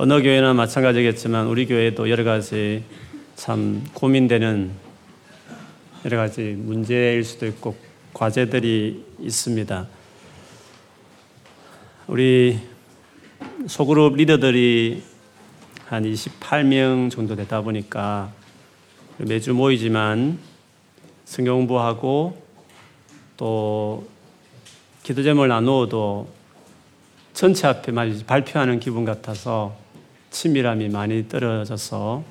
어느 교회나 마찬가지겠지만 우리 교회도 여러 가지 참 고민되는 여러 가지 문제일 수도 있고 과제들이 있습니다. 우리 소그룹 리더들이 한 28명 정도 되다 보니까 매주 모이지만 성경 공부하고 또 기도 제목을 나누어도 전체 앞에 발표하는 기분 같아서 친밀함이 많이 떨어져서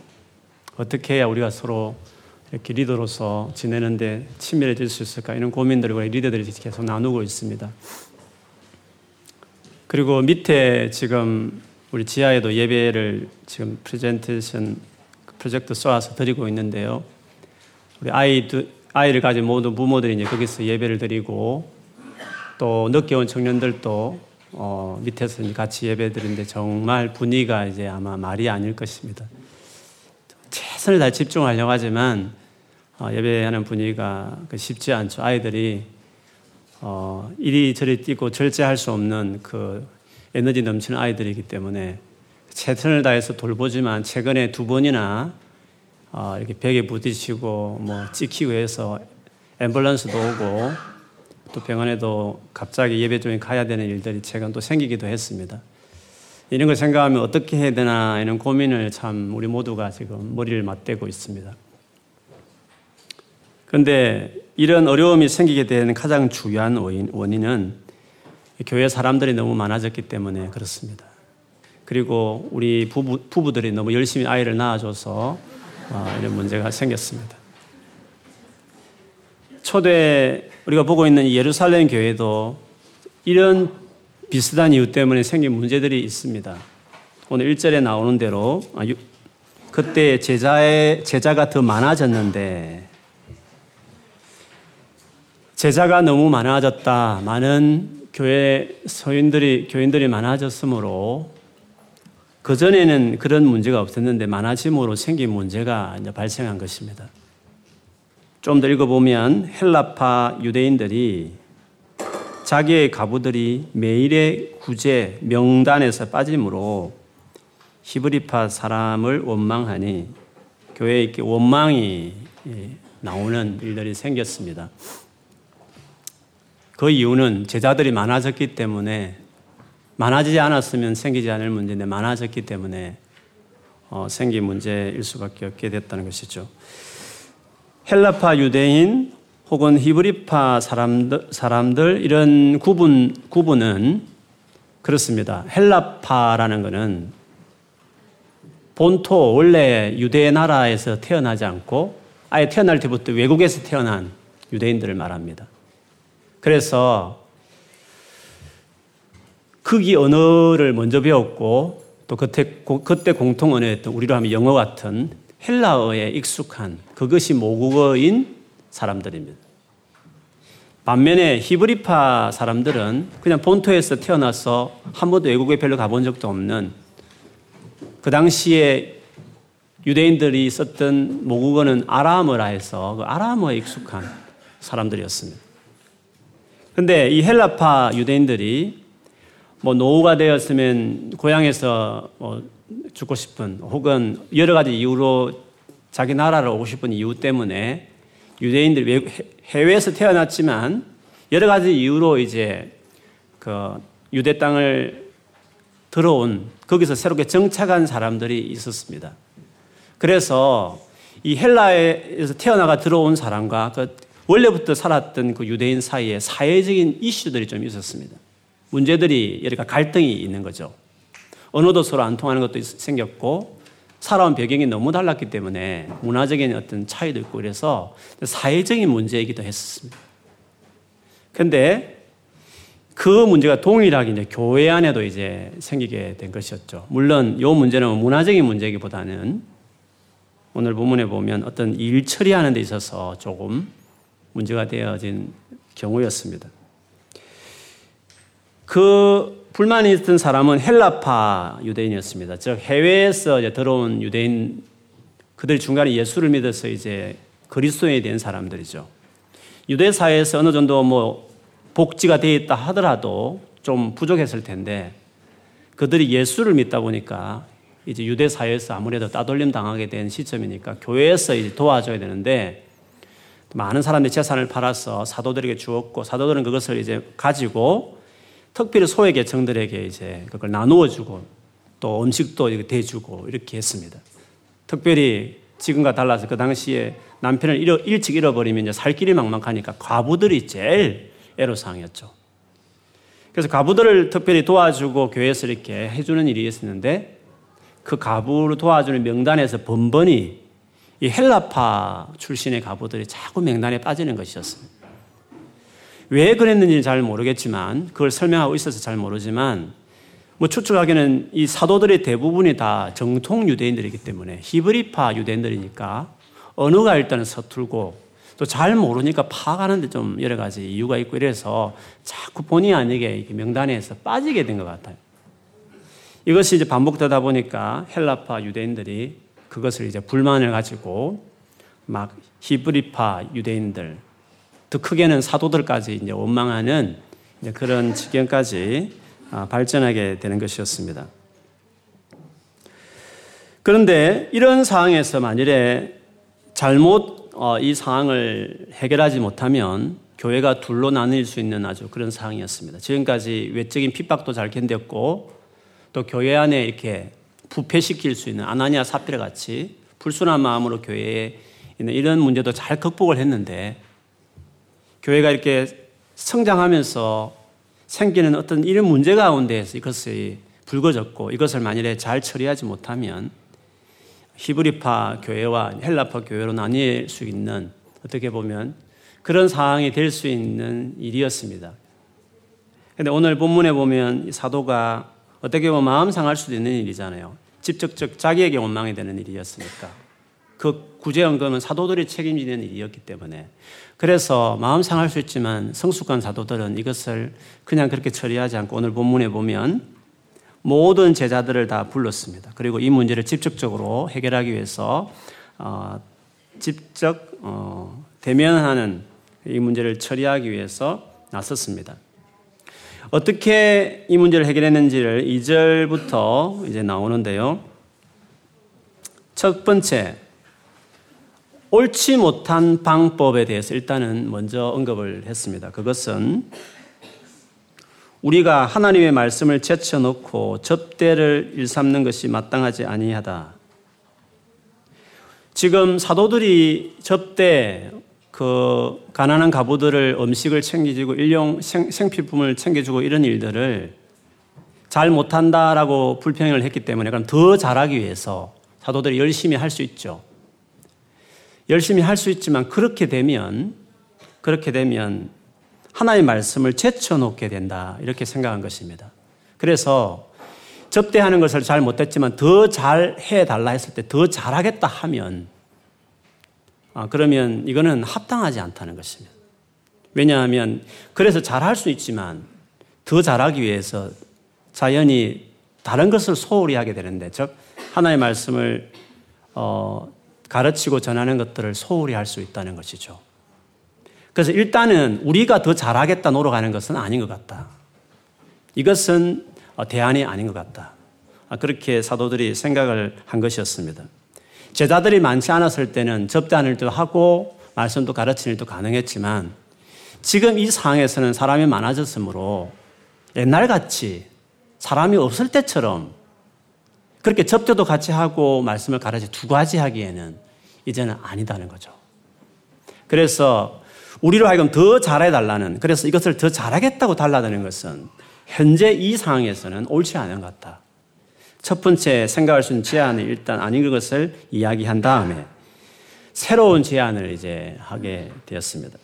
어떻게 해야 우리가 서로 이렇게 리더로서 지내는데 친밀해질 수 있을까 이런 고민들을 우리 리더들이 계속 나누고 있습니다. 그리고 밑에 지금 우리 지하에도 예배를 지금 프레젠테이션 프로젝트 쏘아서 드리고 있는데요. 우리 아이 아이를 가진 모든 부모들이 이제 거기서 예배를 드리고 또 늦게 온 청년들도 어, 밑에서 같이 예배 드리는데 정말 분위기가 이제 아마 말이 아닐 것입니다. 최선을 다 집중하려고 하지만 어, 예배하는 분위기가 그 쉽지 않죠. 아이들이 어, 이리저리 뛰고 절제할 수 없는 그 에너지 넘치는 아이들이기 때문에 최선을 다해서 돌보지만 최근에 두 번이나 어, 이렇게 벽에 부딪히고 뭐 찍히고 해서 앰뷸런스도 오고 또 병원에도 갑자기 예배 중에 가야 되는 일들이 최근 또 생기기도 했습니다. 이런 걸 생각하면 어떻게 해야 되나 이런 고민을 참 우리 모두가 지금 머리를 맞대고 있습니다. 그런데 이런 어려움이 생기게 된 가장 중요한 원인은 교회 사람들이 너무 많아졌기 때문에 그렇습니다. 그리고 우리 부부, 부부들이 너무 열심히 아이를 낳아줘서 어, 이런 문제가 생겼습니다. 초대 우리가 보고 있는 예루살렘 교회도 이런 비슷한 이유 때문에 생긴 문제들이 있습니다. 오늘 1절에 나오는 대로 아, 그때 제자의 제자가 더 많아졌는데 제자가 너무 많아졌다. 많은 교회 서인들이 교인들이 많아졌으므로 그 전에는 그런 문제가 없었는데 많아짐으로 생긴 문제가 이제 발생한 것입니다. 좀 더 읽어보면 헬라파 유대인들이 자기의 가부들이 매일의 구제 명단에서 빠짐으로 히브리파 사람을 원망하니 교회에 이렇게 원망이 나오는 일들이 생겼습니다. 그 이유는 제자들이 많아졌기 때문에 많아지지 않았으면 생기지 않을 문제인데 많아졌기 때문에 어, 생긴 문제일 수밖에 없게 됐다는 것이죠. 헬라파 유대인 혹은 히브리파 사람들, 사람들 이런 구분, 구분은 그렇습니다. 헬라파라는 것은 본토 원래 유대 나라에서 태어나지 않고 아예 태어날 때부터 외국에서 태어난 유대인들을 말합니다. 그래서 크기 언어를 먼저 배웠고 또 그때, 그때 공통 언어였던 우리로 하면 영어 같은 헬라어에 익숙한 그것이 모국어인 사람들입니다. 반면에 히브리파 사람들은 그냥 본토에서 태어나서 한 번도 외국에 별로 가본 적도 없는 그 당시에 유대인들이 썼던 모국어는 아람어라 해서 그 아람어에 익숙한 사람들이었습니다. 근데 이 헬라파 유대인들이 뭐 노후가 되었으면 고향에서 뭐 죽고 싶은 혹은 여러 가지 이유로 자기 나라를 오고 싶은 이유 때문에 유대인들이 해외에서 태어났지만 여러 가지 이유로 이제 그 유대 땅을 들어온 거기서 새롭게 정착한 사람들이 있었습니다. 그래서 이 헬라에서 태어나가 들어온 사람과 그 원래부터 살았던 그 유대인 사이에 사회적인 이슈들이 좀 있었습니다. 문제들이 여러 가지 갈등이 있는 거죠. 언어도 서로 안 통하는 것도 생겼고 살아온 배경이 너무 달랐기 때문에 문화적인 어떤 차이도 있고 그래서 사회적인 문제이기도 했습니다. 근데 그 문제가 동일하게 이제 교회 안에도 이제 생기게 된 것이었죠. 물론 이 문제는 문화적인 문제이기보다는 오늘 본문에 보면 어떤 일 처리하는 데 있어서 조금 문제가 되어진 경우였습니다. 그 불만이 있던 사람은 헬라파 유대인이었습니다. 즉 해외에서 이제 들어온 유대인 그들 중간에 예수를 믿어서 이제 그리스도인이 된 사람들이죠. 유대 사회에서 어느 정도 뭐 복지가 되어 있다 하더라도 좀 부족했을 텐데 그들이 예수를 믿다 보니까 이제 유대 사회에서 아무래도 따돌림 당하게 된 시점이니까 교회에서 이제 도와줘야 되는데 많은 사람들이 재산을 팔아서 사도들에게 주었고 사도들은 그것을 이제 가지고 특별히 소외 계층들에게 이제 그걸 나누어 주고 또 음식도 대주고 이렇게 했습니다. 특별히 지금과 달라서 그 당시에 남편을 잃어, 일찍 잃어버리면 이제 살 길이 막막하니까 과부들이 제일 애로사항이었죠. 그래서 가부들을 특별히 도와주고 교회에서 이렇게 해주는 일이 있었는데 그 가부를 도와주는 명단에서 번번이 이 헬라파 출신의 가부들이 자꾸 명단에 빠지는 것이었습니다. 왜 그랬는지 잘 모르겠지만 그걸 설명하고 있어서 잘 모르지만 뭐 추측하기는 이 사도들의 대부분이 다 정통 유대인들이기 때문에 히브리파 유대인들이니까 언어가 일단은 서툴고 또 잘 모르니까 파악하는데 좀 여러 가지 이유가 있고 이래서 자꾸 본의 아니게 명단에서 빠지게 된 것 같아요. 이것이 이제 반복되다 보니까 헬라파 유대인들이 그것을 이제 불만을 가지고 막 히브리파 유대인들 더 크게는 사도들까지 이제 원망하는 이제 그런 지경까지 아, 발전하게 되는 것이었습니다. 그런데 이런 상황에서 만일에 잘못 어, 이 상황을 해결하지 못하면 교회가 둘로 나뉠 수 있는 아주 그런 상황이었습니다. 지금까지 외적인 핍박도 잘 견뎠고 또 교회 안에 이렇게 부패시킬 수 있는 아나니아 사피라 같이 불순한 마음으로 교회에 있는 이런 문제도 잘 극복을 했는데 교회가 이렇게 성장하면서 생기는 어떤 이런 문제 가운데에서 이것이 불거졌고 이것을 만일에 잘 처리하지 못하면 히브리파 교회와 헬라파 교회로 나뉠 수 있는 어떻게 보면 그런 상황이 될 수 있는 일이었습니다. 근데 오늘 본문에 보면 사도가 어떻게 보면 마음 상할 수도 있는 일이잖아요. 직접적 자기에게 원망이 되는 일이었으니까. 그 구제연금은 사도들이 책임지는 일이었기 때문에. 그래서 마음 상할 수 있지만 성숙한 사도들은 이것을 그냥 그렇게 처리하지 않고 오늘 본문에 보면 모든 제자들을 다 불렀습니다. 그리고 이 문제를 직접적으로 해결하기 위해서 어, 직접 어, 대면하는 이 문제를 처리하기 위해서 나섰습니다. 어떻게 이 문제를 해결했는지를 2절부터 이제 나오는데요. 첫 번째, 옳지 못한 방법에 대해서 일단은 먼저 언급을 했습니다. 그것은 우리가 하나님의 말씀을 제쳐놓고 접대를 일삼는 것이 마땅하지 아니하다. 지금 사도들이 접대 그 가난한 가부들을 음식을 챙겨주고 일용 생, 생필품을 챙겨주고 이런 일들을 잘 못한다라고 불평을 했기 때문에 그럼 더 잘하기 위해서 사도들이 열심히 할 수 있죠. 열심히 할 수 있지만 그렇게 되면 그렇게 되면 하나의 말씀을 제쳐놓게 된다 이렇게 생각한 것입니다. 그래서 접대하는 것을 잘 못했지만 더 잘 해달라 했을 때 더 잘하겠다 하면 아, 그러면 이거는 합당하지 않다는 것입니다. 왜냐하면 그래서 잘할 수 있지만 더 잘하기 위해서 자연히 다른 것을 소홀히 하게 되는데 즉 하나의 말씀을 어, 가르치고 전하는 것들을 소홀히 할 수 있다는 것이죠. 그래서 일단은 우리가 더 잘하겠다 노력하는 것은 아닌 것 같다. 이것은 어, 대안이 아닌 것 같다. 아, 그렇게 사도들이 생각을 한 것이었습니다. 제자들이 많지 않았을 때는 접대하는 일도 하고 말씀도 가르치는 일도 가능했지만 지금 이 상황에서는 사람이 많아졌으므로 옛날같이 사람이 없을 때처럼 그렇게 접대도 같이 하고 말씀을 가르치 두 가지 하기에는 이제는 아니다는 거죠. 그래서 우리로 하여금 더 잘해달라는 그래서 이것을 더 잘하겠다고 달라드는 것은 현재 이 상황에서는 옳지 않은 것 같다. 첫 번째 생각할 수 있는 제안은 일단 아닌 것을 이야기한 다음에 새로운 제안을 이제 하게 되었습니다.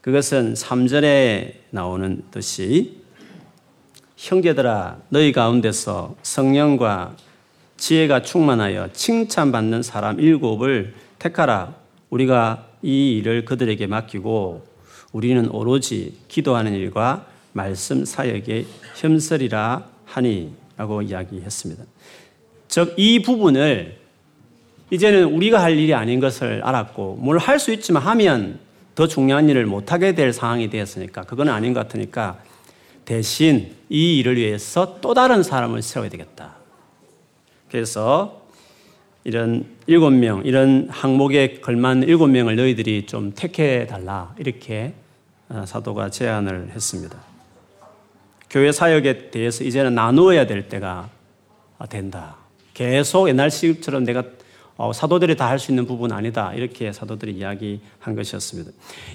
그것은 3절에 나오는 듯이 형제들아 너희 가운데서 성령과 지혜가 충만하여 칭찬받는 사람 일곱을 택하라. 우리가 이 일을 그들에게 맡기고 우리는 오로지 기도하는 일과 말씀 사역에 힘쓰리라 하니 라고 이야기했습니다. 즉, 이 부분을 이제는 우리가 할 일이 아닌 것을 알았고, 뭘 할 수 있지만 하면 더 중요한 일을 못하게 될 상황이 되었으니까, 그건 아닌 것 같으니까, 대신 이 일을 위해서 또 다른 사람을 세워야 되겠다. 그래서 이런 일곱 명, 이런 항목에 걸맞는 일곱 명을 너희들이 좀 택해 달라. 이렇게 어, 사도가 제안을 했습니다. 교회 사역에 대해서 이제는 나누어야 될 때가 된다. 계속 옛날 시급처럼 내가 어, 사도들이 다 할 수 있는 부분 아니다. 이렇게 사도들이 이야기한 것이었습니다.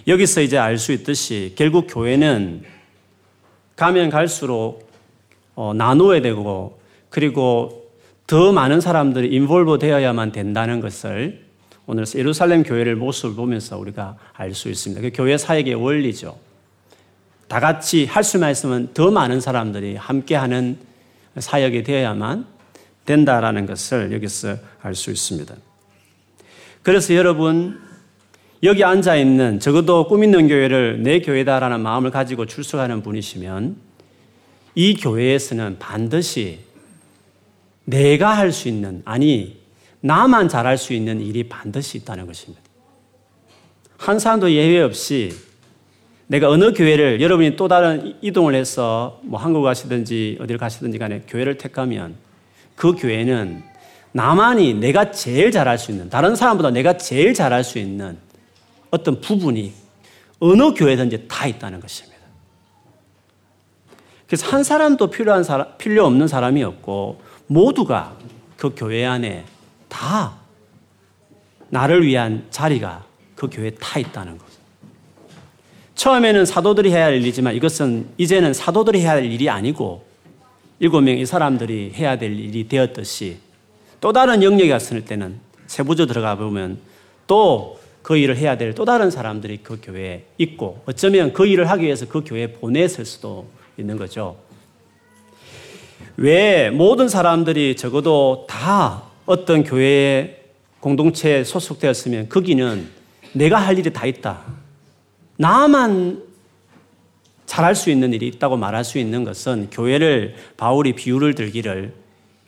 여기서 이제 알 수 있듯이 결국 교회는 가면 갈수록 어, 나누어야 되고 그리고 더 많은 사람들이 인볼브 되어야만 된다는 것을 오늘 예루살렘 교회를 모습을 보면서 우리가 알 수 있습니다. 그 교회 사역의 원리죠. 다 같이 할 수만 있으면 더 많은 사람들이 함께하는 사역이 되어야만 된다라는 것을 여기서 알 수 있습니다. 그래서 여러분 여기 앉아 있는 적어도 꿈 있는 교회를 내 교회다라는 마음을 가지고 출석하는 분이시면 이 교회에서는 반드시 내가 할 수 있는 아니 나만 잘할 수 있는 일이 반드시 있다는 것입니다. 한 사람도 예외 없이 내가 어느 교회를 여러분이 또 다른 이동을 해서 뭐 한국 가시든지 어디를 가시든지 간에 교회를 택하면 그 교회는 나만이 내가 제일 잘할 수 있는 다른 사람보다 내가 제일 잘할 수 있는 어떤 부분이 어느 교회든지 다 있다는 것입니다. 그래서 한 사람도 필요한 사람, 필요 없는 사람이 없고 모두가 그 교회 안에 다 나를 위한 자리가 그 교회에 다 있다는 것. 처음에는 사도들이 해야 할 일이지만 이것은 이제는 사도들이 해야 할 일이 아니고 일곱 명의 사람들이 해야 될 일이 되었듯이 또 다른 영역이 왔을 때는 세부조 들어가 보면 또 그 일을 해야 될 또 다른 사람들이 그 교회에 있고 어쩌면 그 일을 하기 위해서 그 교회에 보냈을 수도 있는 거죠. 왜 모든 사람들이 적어도 다 어떤 교회에 공동체에 소속되었으면 거기는 내가 할 일이 다 있다. 나만 잘할 수 있는 일이 있다고 말할 수 있는 것은 교회를 바울이 비유를 들기를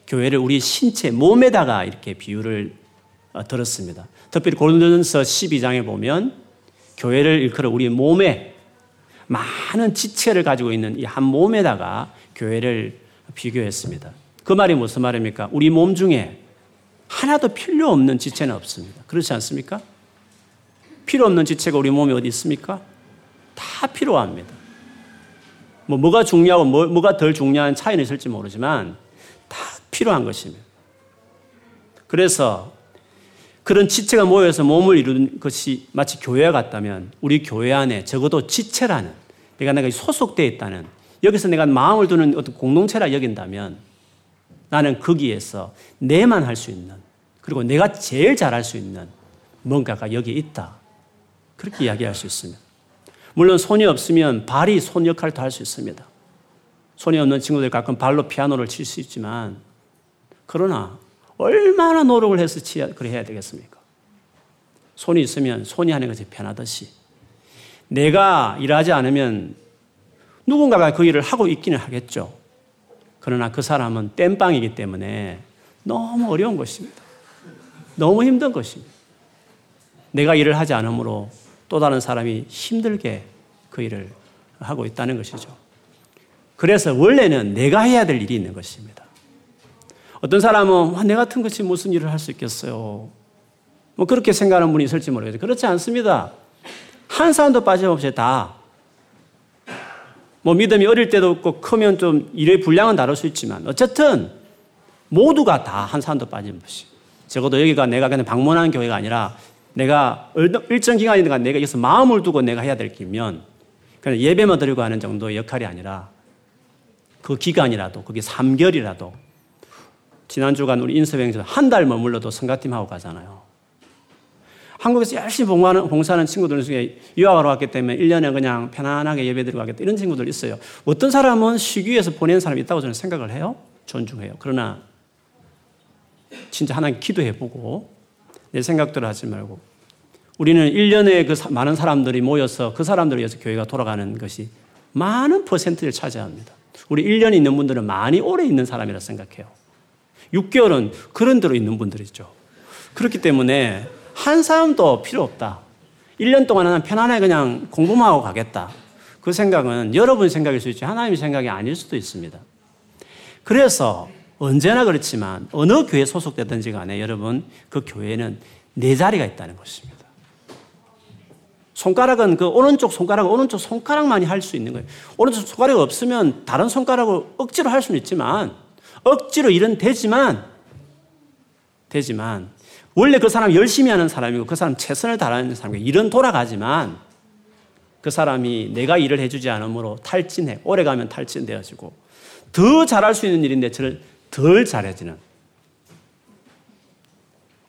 교회를 우리 신체 몸에다가 이렇게 비유를 어, 들었습니다. 특별히 고린도전서 12장에 보면 교회를 일컬어 우리 몸에 많은 지체를 가지고 있는 이 한 몸에다가 교회를 비교했습니다. 그 말이 무슨 말입니까? 우리 몸 중에 하나도 필요 없는 지체는 없습니다. 그렇지 않습니까? 필요 없는 지체가 우리 몸에 어디 있습니까? 다 필요합니다. 뭐, 뭐가 중요하고 뭐, 뭐가 덜 중요한 차이는 있을지 모르지만 다 필요한 것입니다. 그래서 그런 지체가 모여서 몸을 이루는 것이 마치 교회 같다면 우리 교회 안에 적어도 지체라는 내가 내가 소속되어 있다는 여기서 내가 마음을 두는 어떤 공동체라 여긴다면 나는 거기에서 내만 할 수 있는 그리고 내가 제일 잘할 수 있는 뭔가가 여기 있다. 그렇게 이야기할 수 있습니다. 물론 손이 없으면 발이 손 역할도 할수 있습니다. 손이 없는 친구들 가끔 발로 피아노를 칠 수 있지만 그러나 얼마나 노력을 해서 치야 그래 해야 되겠습니까? 손이 있으면 손이 하는 것이 편하듯이 내가 일하지 않으면 누군가가 그 일을 하고 있기는 하겠죠. 그러나 그 사람은 땜빵이기 때문에 너무 어려운 것입니다. 너무 힘든 것입니다. 내가 일을 하지 않으므로 또 다른 사람이 힘들게 그 일을 하고 있다는 것이죠. 그래서 원래는 내가 해야 될 일이 있는 것입니다. 어떤 사람은 내 같은 것이 무슨 일을 할 수 있겠어요. 뭐 그렇게 생각하는 분이 있을지 모르겠어요. 그렇지 않습니다. 한 사람도 빠짐없이 다. 뭐 믿음이 어릴 때도 없고 크면 좀 일의 분량은 다를 수 있지만 어쨌든 모두가 다 한 사람도 빠짐없이. 적어도 여기가 내가 그냥 방문하는 교회가 아니라 내가 일정 기간이 내가 내가 여기서 마음을 두고 내가 해야 될 길면 그냥 예배만 드리고 하는 정도의 역할이 아니라 그 기간이라도 그게 3개월이라도 지난 주간 우리 인서병에서 한 달 머물러도 성가팀하고 가잖아요. 한국에서 열심히 봉사하는, 봉사하는 친구들 중에 유학하러 왔기 때문에 1년에 그냥 편안하게 예배 드리고 가겠다. 이런 친구들 있어요. 어떤 사람은 위해서 보낸 사람이 있다고 저는 생각을 해요. 존중해요. 그러나 진짜 하나님 기도해 보고 내 생각대로 하지 말고 우리는 1년에 그 많은 사람들이 모여서 그 사람들을 위해서 교회가 돌아가는 것이 많은 퍼센트를 차지합니다. 우리 1년 있는 분들은 많이 오래 있는 사람이라 생각해요. 6개월은 그런 대로 있는 분들이죠. 그렇기 때문에 한 사람도 필요 없다. 1년 동안은 편안하게 그냥 공부만 하고 가겠다. 그 생각은 여러분 생각일 수 있지 하나님의 생각이 아닐 수도 있습니다. 그래서 언제나 그렇지만 어느 교회 소속되든지 간에 여러분 그 교회는 네 자리가 있다는 것입니다. 손가락은 그 오른쪽 손가락, 오른쪽 손가락만이 할 수 있는 거예요. 오른쪽 손가락이 없으면 다른 손가락을 억지로 할 수는 있지만 억지로 일은 되지만 되지만 원래 그 사람 열심히 하는 사람이고 그 사람 최선을 다하는 사람이고 일은 돌아가지만 그 사람이 내가 일을 해주지 않으므로 탈진해. 오래 가면 탈진되어지고 더 잘할 수 있는 일인데 저를 덜 잘해지는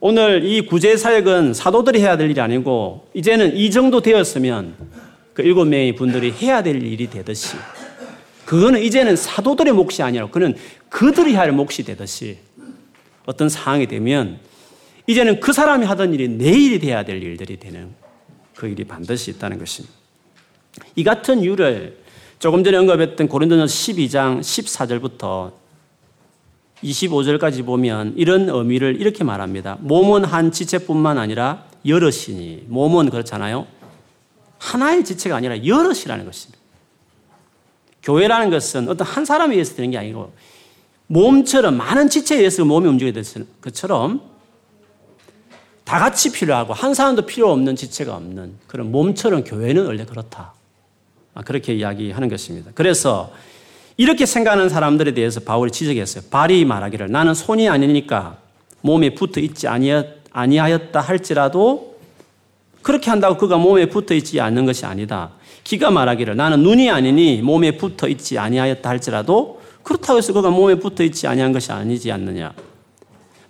오늘 이 구제 사역은 사도들이 해야 될 일이 아니고 이제는 이 정도 되었으면 그 일곱 명의 분들이 해야 될 일이 되듯이 그거는 이제는 사도들의 몫이 아니라 그는 그들이 할 몫이 되듯이 어떤 상황이 되면 이제는 그 사람이 하던 일이 내 일이 돼야 될 일들이 되는 그 일이 반드시 있다는 것입니다. 이 같은 이유를 조금 전에 언급했던 고린도전 12장 14절부터 25절까지 보면 이런 의미를 이렇게 말합니다. 몸은 한 지체뿐만 아니라 여럿이니 몸은 그렇잖아요. 하나의 지체가 아니라 여럿이라는 것입니다. 교회라는 것은 어떤 한 사람에 의해서 되는 게 아니고 몸처럼 많은 지체에 의해서 몸이 움직여야 되는 것처럼 다 같이 필요하고 한 사람도 필요 없는 지체가 없는 그런 몸처럼 교회는 원래 그렇다. 아, 그렇게 이야기하는 것입니다. 그래서 이렇게 생각하는 사람들에 대해서 바울이 지적했어요. 발이 말하기를 나는 손이 아니니까 몸에 붙어 있지 아니하였다 할지라도 그렇게 한다고 그가 몸에 붙어 있지 않는 것이 아니다. 기가 말하기를 나는 눈이 아니니 몸에 붙어 있지 아니하였다 할지라도 그렇다고 해서 그가 몸에 붙어 있지 아니한 것이 아니지 않느냐.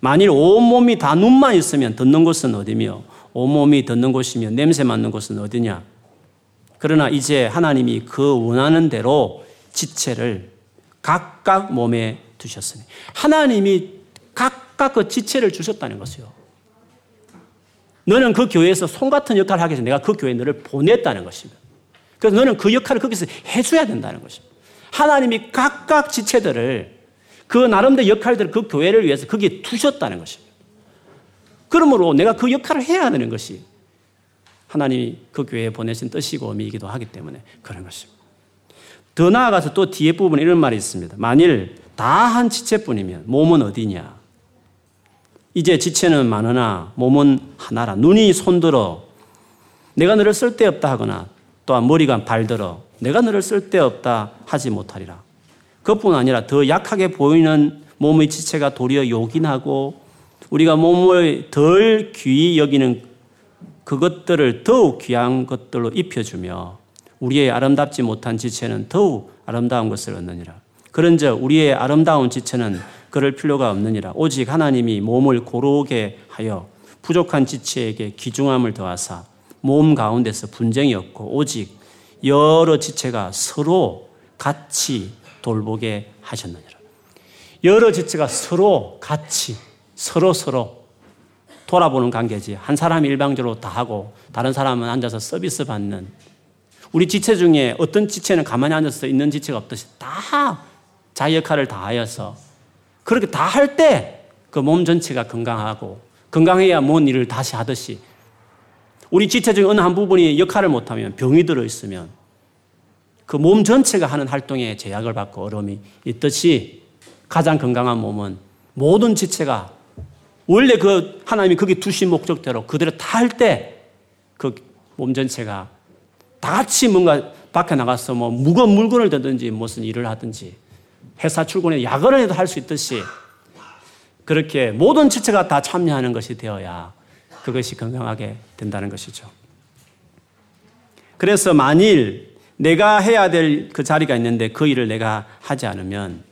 만일 온몸이 다 눈만 있으면 듣는 곳은 어디며 온몸이 듣는 곳이며 냄새 맡는 곳은 어디냐. 그러나 이제 하나님이 그 원하는 대로 지체를 각각 몸에 두셨으니 하나님이 각각 그 지체를 주셨다는 것이요. 너는 그 교회에서 손 같은 역할을 하기 위해서 내가 그 교회에 너를 보냈다는 것입니다. 그래서 너는 그 역할을 거기서 해줘야 된다는 것입니다. 하나님이 각각 지체들을 그 나름대로 역할들을 그 교회를 위해서 거기에 두셨다는 것입니다. 그러므로 내가 그 역할을 해야 되는 것이 하나님이 그 교회에 보내신 뜻이고 의미이기도 하기 때문에 그런 것입니다. 더 나아가서 또 뒤에 부분에 이런 말이 있습니다. 만일 다 한 지체뿐이면 몸은 어디냐? 이제 지체는 많으나 몸은 하나라. 눈이 손들어 내가 너를 쓸데없다 하거나 또한 머리가 발들어 내가 너를 쓸데없다 하지 못하리라. 그뿐 아니라 더 약하게 보이는 몸의 지체가 도리어 요긴하고 우리가 몸을 덜 귀히 여기는 그것들을 더욱 귀한 것들로 입혀주며 우리의 아름답지 못한 지체는 더욱 아름다운 것을 얻느니라. 그런즉 우리의 아름다운 지체는 그럴 필요가 없느니라. 오직 하나님이 몸을 고르게 하여 부족한 지체에게 귀중함을 더하사 몸 가운데서 분쟁이 없고 오직 여러 지체가 서로 같이 돌보게 하셨느니라. 여러 지체가 서로 같이 서로 서로 돌아보는 관계지. 한 사람이 일방적으로 다 하고 다른 사람은 앉아서 서비스 받는 우리 지체 중에 어떤 지체는 가만히 앉아서 있는 지체가 없듯이 다 자기 역할을 다 하여서 그렇게 다 할 때 그 몸 전체가 건강하고 건강해야 뭔 일을 다시 하듯이 우리 지체 중에 어느 한 부분이 역할을 못하면 병이 들어 있으면 그 몸 전체가 하는 활동에 제약을 받고 어려움이 있듯이 가장 건강한 몸은 모든 지체가 원래 그 하나님이 거기 두신 목적대로 그대로 다 할 때 그 몸 전체가 다 같이 뭔가 밖에 나가서 뭐 무거운 물건을 들든지 무슨 일을 하든지 회사 출근에 야근을 해도 할 수 있듯이 그렇게 모든 지체가 다 참여하는 것이 되어야 그것이 건강하게 된다는 것이죠. 그래서 만일 내가 해야 될 그 자리가 있는데 그 일을 내가 하지 않으면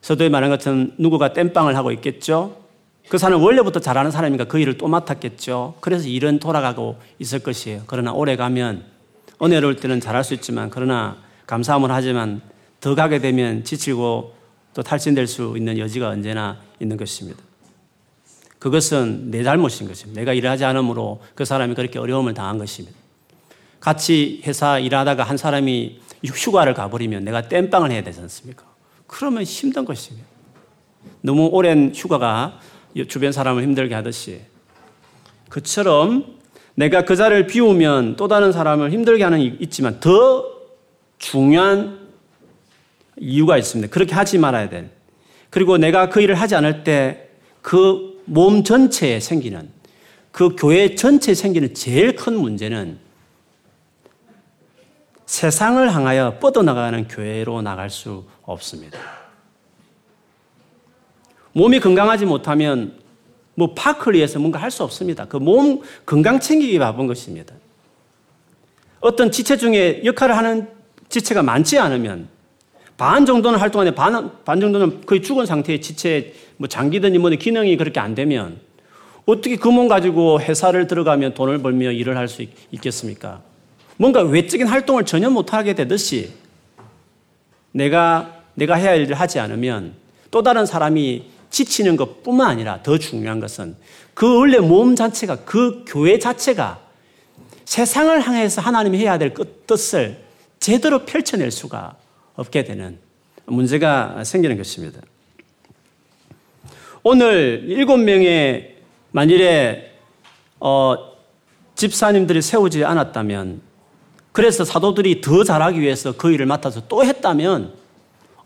서도에 말한 것처럼 누구가 땜빵을 하고 있겠죠? 그 사람은 원래부터 잘하는 사람이니까 그 일을 또 맡았겠죠. 그래서 일은 돌아가고 있을 것이에요. 그러나 오래 가면 은혜로울 때는 잘할 수 있지만 그러나 감사함을 하지만 더 가게 되면 지치고 또 탈진될 수 있는 여지가 언제나 있는 것입니다. 그것은 내 잘못인 것입니다. 내가 일을 하지 않으므로 그 사람이 그렇게 어려움을 당한 것입니다. 같이 회사 일하다가 한 사람이 휴가를 가버리면 내가 땜빵을 해야 되지 않습니까? 그러면 힘든 것입니다. 너무 오랜 휴가가 주변 사람을 힘들게 하듯이 그처럼 내가 그 자리를 비우면 또 다른 사람을 힘들게 하는 있지만 더 중요한 이유가 있습니다. 그렇게 하지 말아야 돼. 그리고 내가 그 일을 하지 않을 때 그 몸 전체에 생기는 그 교회 전체에 생기는 제일 큰 문제는 세상을 향하여 뻗어나가는 교회로 나갈 수 없습니다. 몸이 건강하지 못하면 뭐 파크를 위해서 뭔가 할 수 없습니다. 그 몸 건강 챙기기 바쁜 것입니다. 어떤 지체 중에 역할을 하는 지체가 많지 않으면 반 정도는 활동하는데 반, 반 정도는 거의 죽은 상태의 지체, 뭐 장기든지 뭐 기능이 그렇게 안 되면 어떻게 그 몸 가지고 회사를 들어가면 돈을 벌며 일을 할 수 있겠습니까? 뭔가 외적인 활동을 전혀 못하게 되듯이 내가, 내가 해야 할 일을 하지 않으면 또 다른 사람이 지치는 것 뿐만 아니라 더 중요한 것은 그 원래 몸 자체가 그 교회 자체가 세상을 향해서 하나님이 해야 될 뜻을 제대로 펼쳐낼 수가 없게 되는 문제가 생기는 것입니다. 오늘 일곱 명의 만일에 어, 집사님들이 세우지 않았다면 그래서 사도들이 더 잘하기 위해서 그 일을 맡아서 또 했다면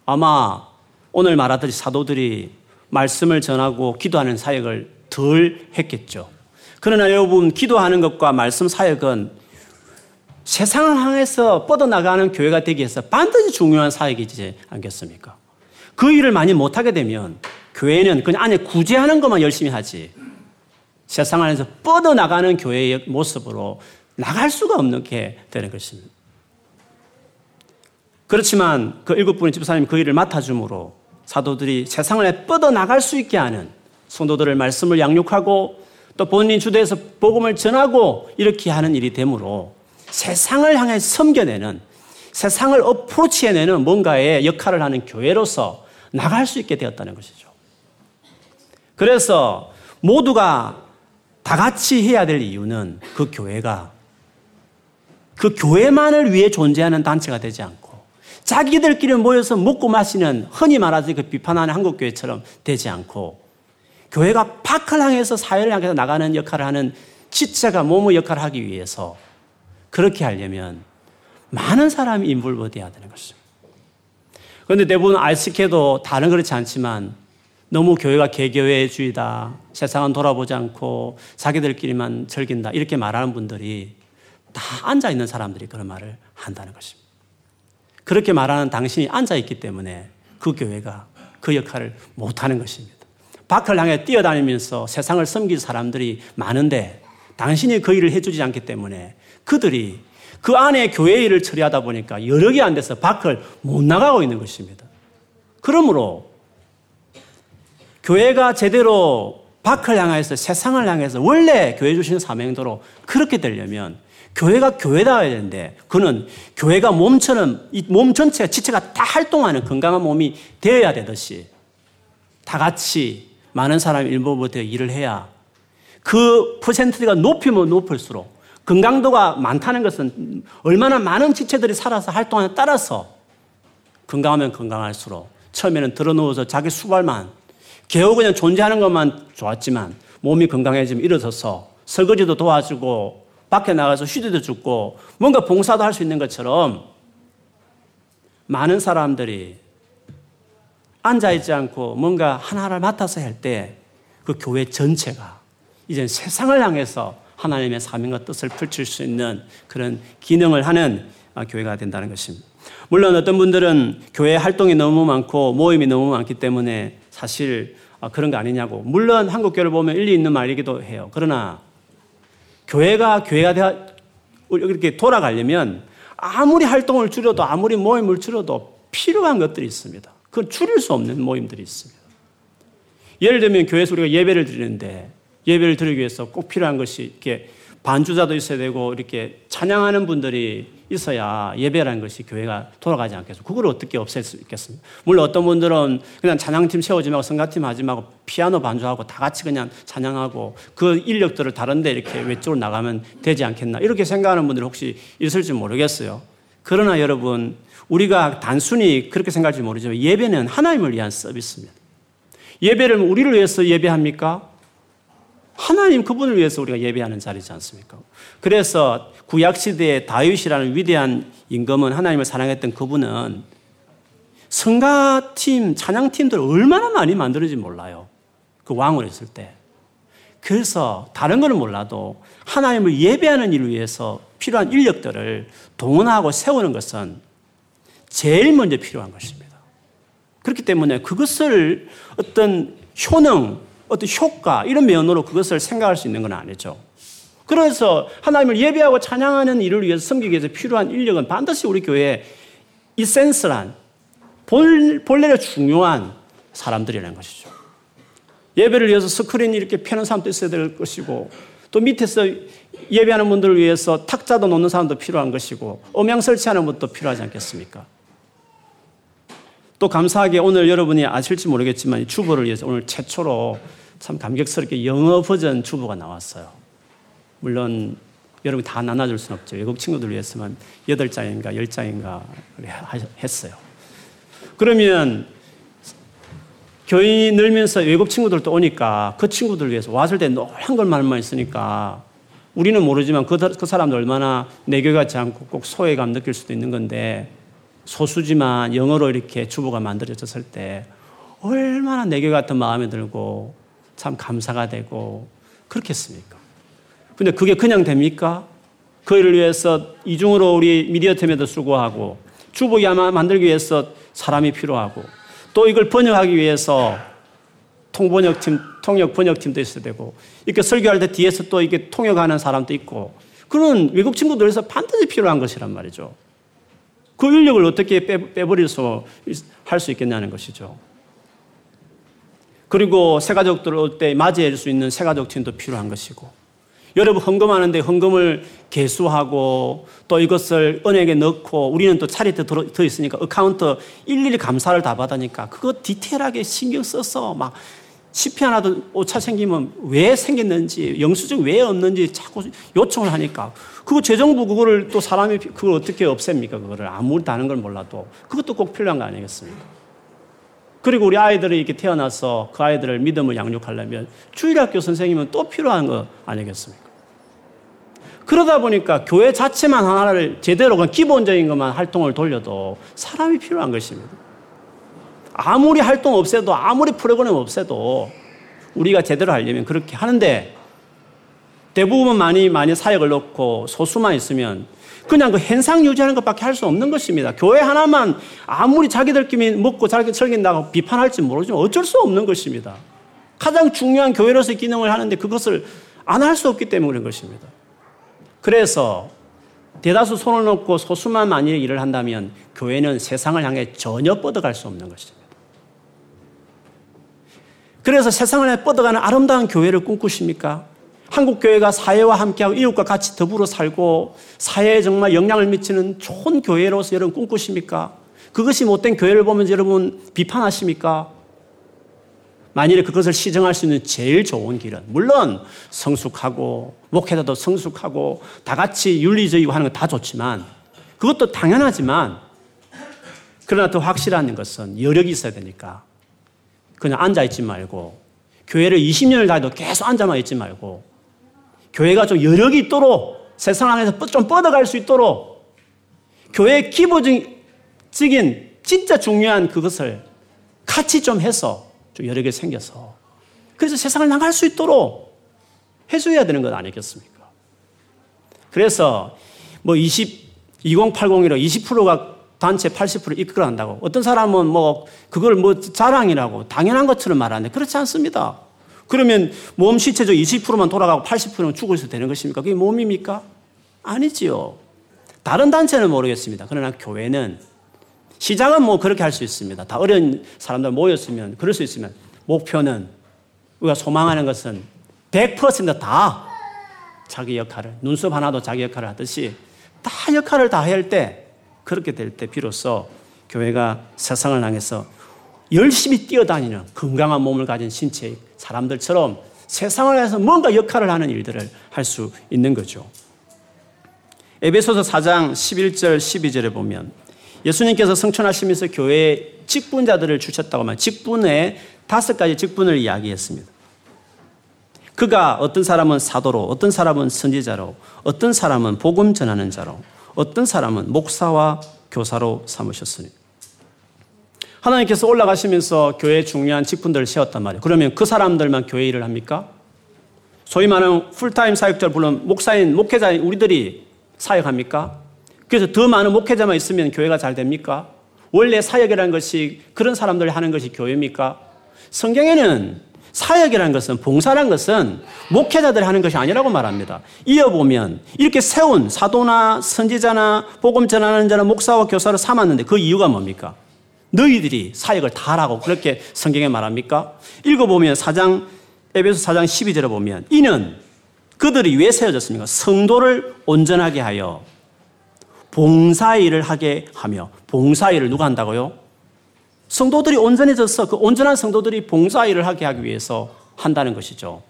아마 오늘 말하듯이 사도들이 말씀을 전하고 기도하는 사역을 덜 했겠죠. 그러나 여러분, 기도하는 것과 말씀 사역은 세상을 향해서 뻗어나가는 교회가 되기 위해서 반드시 중요한 사역이지 않겠습니까? 그 일을 많이 못하게 되면 교회는 그냥 안에 구제하는 것만 열심히 하지 세상 안에서 뻗어나가는 교회의 모습으로 나갈 수가 없는 게 되는 것입니다. 그렇지만 그 일곱 분의 집사님 그 일을 맡아줌으로 사도들이 세상을 뻗어 나갈 수 있게 하는 성도들의 말씀을 양육하고 또 본인 주도해서 복음을 전하고 이렇게 하는 일이 되므로 세상을 향해 섬겨내는 세상을 어프로치해내는 뭔가의 역할을 하는 교회로서 나갈 수 있게 되었다는 것이죠. 그래서 모두가 다 같이 해야 될 이유는 그 교회가 그 교회만을 위해 존재하는 단체가 되지 않고 자기들끼리 모여서 먹고 마시는 흔히 말하지 그 비판하는 한국 교회처럼 되지 않고 교회가 밖을 향해서 사회를 향해서 나가는 역할을 하는 지체가 몸의 역할을 하기 위해서 그렇게 하려면 많은 사람이 인불버 돼야 되는 것입니다. 그런데 대부분 알스케도 다른 그렇지 않지만 너무 교회가 개교회주의다. 세상은 돌아보지 않고 자기들끼리만 즐긴다. 이렇게 말하는 분들이 다 앉아있는 사람들이 그런 말을 한다는 것입니다. 그렇게 말하는 당신이 앉아있기 때문에 그 교회가 그 역할을 못하는 것입니다. 밖을 향해 뛰어다니면서 세상을 섬길 사람들이 많은데 당신이 그 일을 해주지 않기 때문에 그들이 그 안에 교회 일을 처리하다 보니까 여러 개 안 돼서 밖을 못 나가고 있는 것입니다. 그러므로 교회가 제대로 밖을 향해서 세상을 향해서 원래 교회 주신 사명대로 그렇게 되려면 교회가 교회다워야 되는데 그는 교회가 몸처럼 이 몸 전체가 지체가 다 활동하는 건강한 몸이 되어야 되듯이 다 같이 많은 사람이 일부부터 일을 해야 그 퍼센트가 높이면 높을수록 건강도가 많다는 것은 얼마나 많은 지체들이 살아서 활동하에 따라서 건강하면 건강할수록 처음에는 들어누워서 자기 수발만 겨우 그냥 존재하는 것만 좋았지만 몸이 건강해지면 일어서서 설거지도 도와주고 밖에 나가서 휴대도 죽고 뭔가 봉사도 할 수 있는 것처럼 많은 사람들이 앉아있지 않고 뭔가 하나를 맡아서 할 때 그 교회 전체가 이제 세상을 향해서 하나님의 사명과 뜻을 펼칠 수 있는 그런 기능을 하는 교회가 된다는 것입니다. 물론 어떤 분들은 교회 활동이 너무 많고 모임이 너무 많기 때문에 사실 그런 거 아니냐고. 물론 한국교회를 보면 일리 있는 말이기도 해요. 그러나 교회가 교회가 되어 이렇게 돌아가려면 아무리 활동을 줄여도 아무리 모임을 줄여도 필요한 것들이 있습니다. 그건 줄일 수 없는 모임들이 있습니다. 예를 들면 교회에서 우리가 예배를 드리는데 예배를 드리기 위해서 꼭 필요한 것이 이렇게 반주자도 있어야 되고 이렇게 찬양하는 분들이 있어야 예배라는 것이 교회가 돌아가지 않겠어. 그걸 어떻게 없앨 수 있겠습니까? 물론 어떤 분들은 그냥 찬양팀 세우지 말고 성가팀 하지 말고 피아노 반주하고 다 같이 그냥 찬양하고 그 인력들을 다른데 이렇게 외쪽으로 나가면 되지 않겠나. 이렇게 생각하는 분들이 혹시 있을지 모르겠어요. 그러나 여러분, 우리가 단순히 그렇게 생각할지 모르지만 예배는 하나님을 위한 서비스입니다. 예배를 우리를 위해서 예배합니까? 하나님 그분을 위해서 우리가 예배하는 자리지 않습니까? 그래서 구약 시대의 다윗이라는 위대한 임금은 하나님을 사랑했던 그분은 성가팀, 찬양팀들 얼마나 많이 만들어지 몰라요. 그 왕을 했을 때. 그래서 다른 거는 몰라도 하나님을 예배하는 일을 위해서 필요한 인력들을 동원하고 세우는 것은 제일 먼저 필요한 것입니다. 그렇기 때문에 그것을 어떤 효능, 어떤 효과, 이런 면으로 그것을 생각할 수 있는 건 아니죠. 그래서 하나님을 예배하고 찬양하는 일을 위해서 섬기기 위해서 필요한 인력은 반드시 우리 교회에 이센스란 본, 본래로 중요한 사람들이라는 것이죠. 예배를 위해서 스크린 이렇게 펴는 사람도 있어야 될 것이고 또 밑에서 예배하는 분들을 위해서 탁자도 놓는 사람도 필요한 것이고 음향 설치하는 분도 필요하지 않겠습니까? 또 감사하게 오늘 여러분이 아실지 모르겠지만 주보를 위해서 오늘 최초로 참 감격스럽게 영어 버전 주보가 나왔어요. 물론 여러분이 다 나눠줄 수는 없죠. 외국 친구들 위해서만 8장인가 10장인가 했어요. 그러면 교인이 늘면서 외국 친구들도 오니까 그 친구들 위해서 왔을 때 노란 걸 말만 있으니까 우리는 모르지만 그, 그 사람들 얼마나 내 교회 같지 않고 꼭 소외감 느낄 수도 있는 건데 소수지만 영어로 이렇게 주보가 만들어졌을 때 얼마나 내 교회 같은 마음이 들고 참 감사가 되고 그렇겠습니까? 근데 그게 그냥 됩니까? 그 일을 위해서 이중으로 우리 미디어 팀에도 수고하고 주보기 아마 만들기 위해서 사람이 필요하고 또 이걸 번역하기 위해서 통번역팀, 통역 번역팀도 있어야 되고, 이렇게 설교할 때 뒤에서 또 이게 통역하는 사람도 있고, 그런 외국 친구들에서 반드시 필요한 것이란 말이죠. 그 인력을 어떻게 빼, 빼버릴 수, 할수 있겠냐는 것이죠. 그리고 새가족들 올 때 맞이할 수 있는 새가족 팀도 필요한 것이고, 여러분 헌금하는데 헌금을 개수하고 또 이것을 은행에 넣고 우리는 또 charity에 들어 있으니까 account 일일이 감사를 다 받으니까 그거 디테일하게 신경 써서 막 10p 하나도 오차 생기면 왜 생겼는지 영수증 왜 없는지 자꾸 요청을 하니까 그거 재정부 그거를 또 사람이 그걸 어떻게 없앱니까 그거를 아무리 다른 걸 몰라도 그것도 꼭 필요한 거 아니겠습니까? 그리고 우리 아이들이 이렇게 태어나서 그 아이들을 믿음을 양육하려면 주일학교 선생님은 또 필요한 거 아니겠습니까? 그러다 보니까 교회 자체만 하나를 제대로 그 기본적인 것만 활동을 돌려도 사람이 필요한 것입니다. 아무리 활동 없애도 아무리 프로그램 없애도 우리가 제대로 하려면 그렇게 하는데 대부분 많이 많이 사역을 넣고 소수만 있으면 그냥 그 현상 유지하는 것밖에 할 수 없는 것입니다. 교회 하나만 아무리 자기들끼리 먹고 자기 즐긴다고 비판할지 모르지만 어쩔 수 없는 것입니다. 가장 중요한 교회로서의 기능을 하는데 그것을 안 할 수 없기 때문에 그런 것입니다. 그래서 대다수 손을 놓고 소수만 많이 일을 한다면 교회는 세상을 향해 전혀 뻗어갈 수 없는 것입니다. 그래서 세상을 향해 뻗어가는 아름다운 교회를 꿈꾸십니까? 한국 교회가 사회와 함께하고 이웃과 같이 더불어 살고 사회에 정말 영향을 미치는 좋은 교회로서 여러분 꿈꾸십니까? 그것이 못된 교회를 보면서 여러분 비판하십니까? 만일에 그것을 시정할 수 있는 제일 좋은 길은 물론 성숙하고 목회자도 성숙하고 다 같이 윤리적이고 하는 건 다 좋지만 그것도 당연하지만 그러나 더 확실한 것은 여력이 있어야 되니까 그냥 앉아 있지 말고 교회를 20년을 다해도 계속 앉아만 있지 말고 교회가 좀 여력이 있도록 세상 안에서 좀 뻗어갈 수 있도록 교회의 기본적인 진짜 중요한 그것을 같이 좀 해서 좀 여력이 생겨서 그래서 세상을 나갈 수 있도록 해줘야 되는 것 아니겠습니까? 그래서 뭐 20, 2080이라 20%가 단체 80% 이끌어간다고. 어떤 사람은 뭐 그걸 뭐 자랑이라고 당연한 것처럼 말하는데 그렇지 않습니다. 그러면 몸 시체적 20%만 돌아가고 80%는 죽어 있어도 되는 것입니까? 그게 몸입니까? 아니지요. 다른 단체는 모르겠습니다. 그러나 교회는 시작은 뭐 그렇게 할 수 있습니다. 다 어려운 사람들 모였으면 그럴 수 있으면 목표는 우리가 소망하는 것은 100%다 자기 역할을 눈썹 하나도 자기 역할을 하듯이 다 역할을 다 할 때 그렇게 될 때 비로소 교회가 세상을 향해서 열심히 뛰어다니는 건강한 몸을 가진 신체 사람들처럼 세상을 위해서 뭔가 역할을 하는 일들을 할 수 있는 거죠. 에베소서 4장 11절 12절에 보면 예수님께서 성천하시면서 교회에 직분자들을 주셨다고 하면 직분에 다섯 가지 직분을 이야기했습니다. 그가 어떤 사람은 사도로, 어떤 사람은 선지자로, 어떤 사람은 복음 전하는 자로, 어떤 사람은 목사와 교사로 삼으셨으니. 하나님께서 올라가시면서 교회 중요한 직분들을 세웠단 말이에요. 그러면 그 사람들만 교회 일을 합니까? 소위 말하는 풀타임 사역자를 물론 목사인, 목회자인 우리들이 사역합니까? 그래서 더 많은 목회자만 있으면 교회가 잘 됩니까? 원래 사역이라는 것이 그런 사람들이 하는 것이 교회입니까? 성경에는 사역이라는 것은 봉사라는 것은 목회자들이 하는 것이 아니라고 말합니다. 이어보면 이렇게 세운 사도나 선지자나 복음 전하는 자나 목사와 교사를 삼았는데 그 이유가 뭡니까? 너희들이 사역을 다 하라고 그렇게 성경에 말합니까? 읽어보면 4장 에베소 4장 12절에 보면 이는 그들이 왜 세워졌습니까? 성도를 온전하게 하여 봉사일을 하게 하며 봉사일을 누가 한다고요? 성도들이 온전해져서 그 온전한 성도들이 봉사일을 하게 하기 위해서 한다는 것이죠.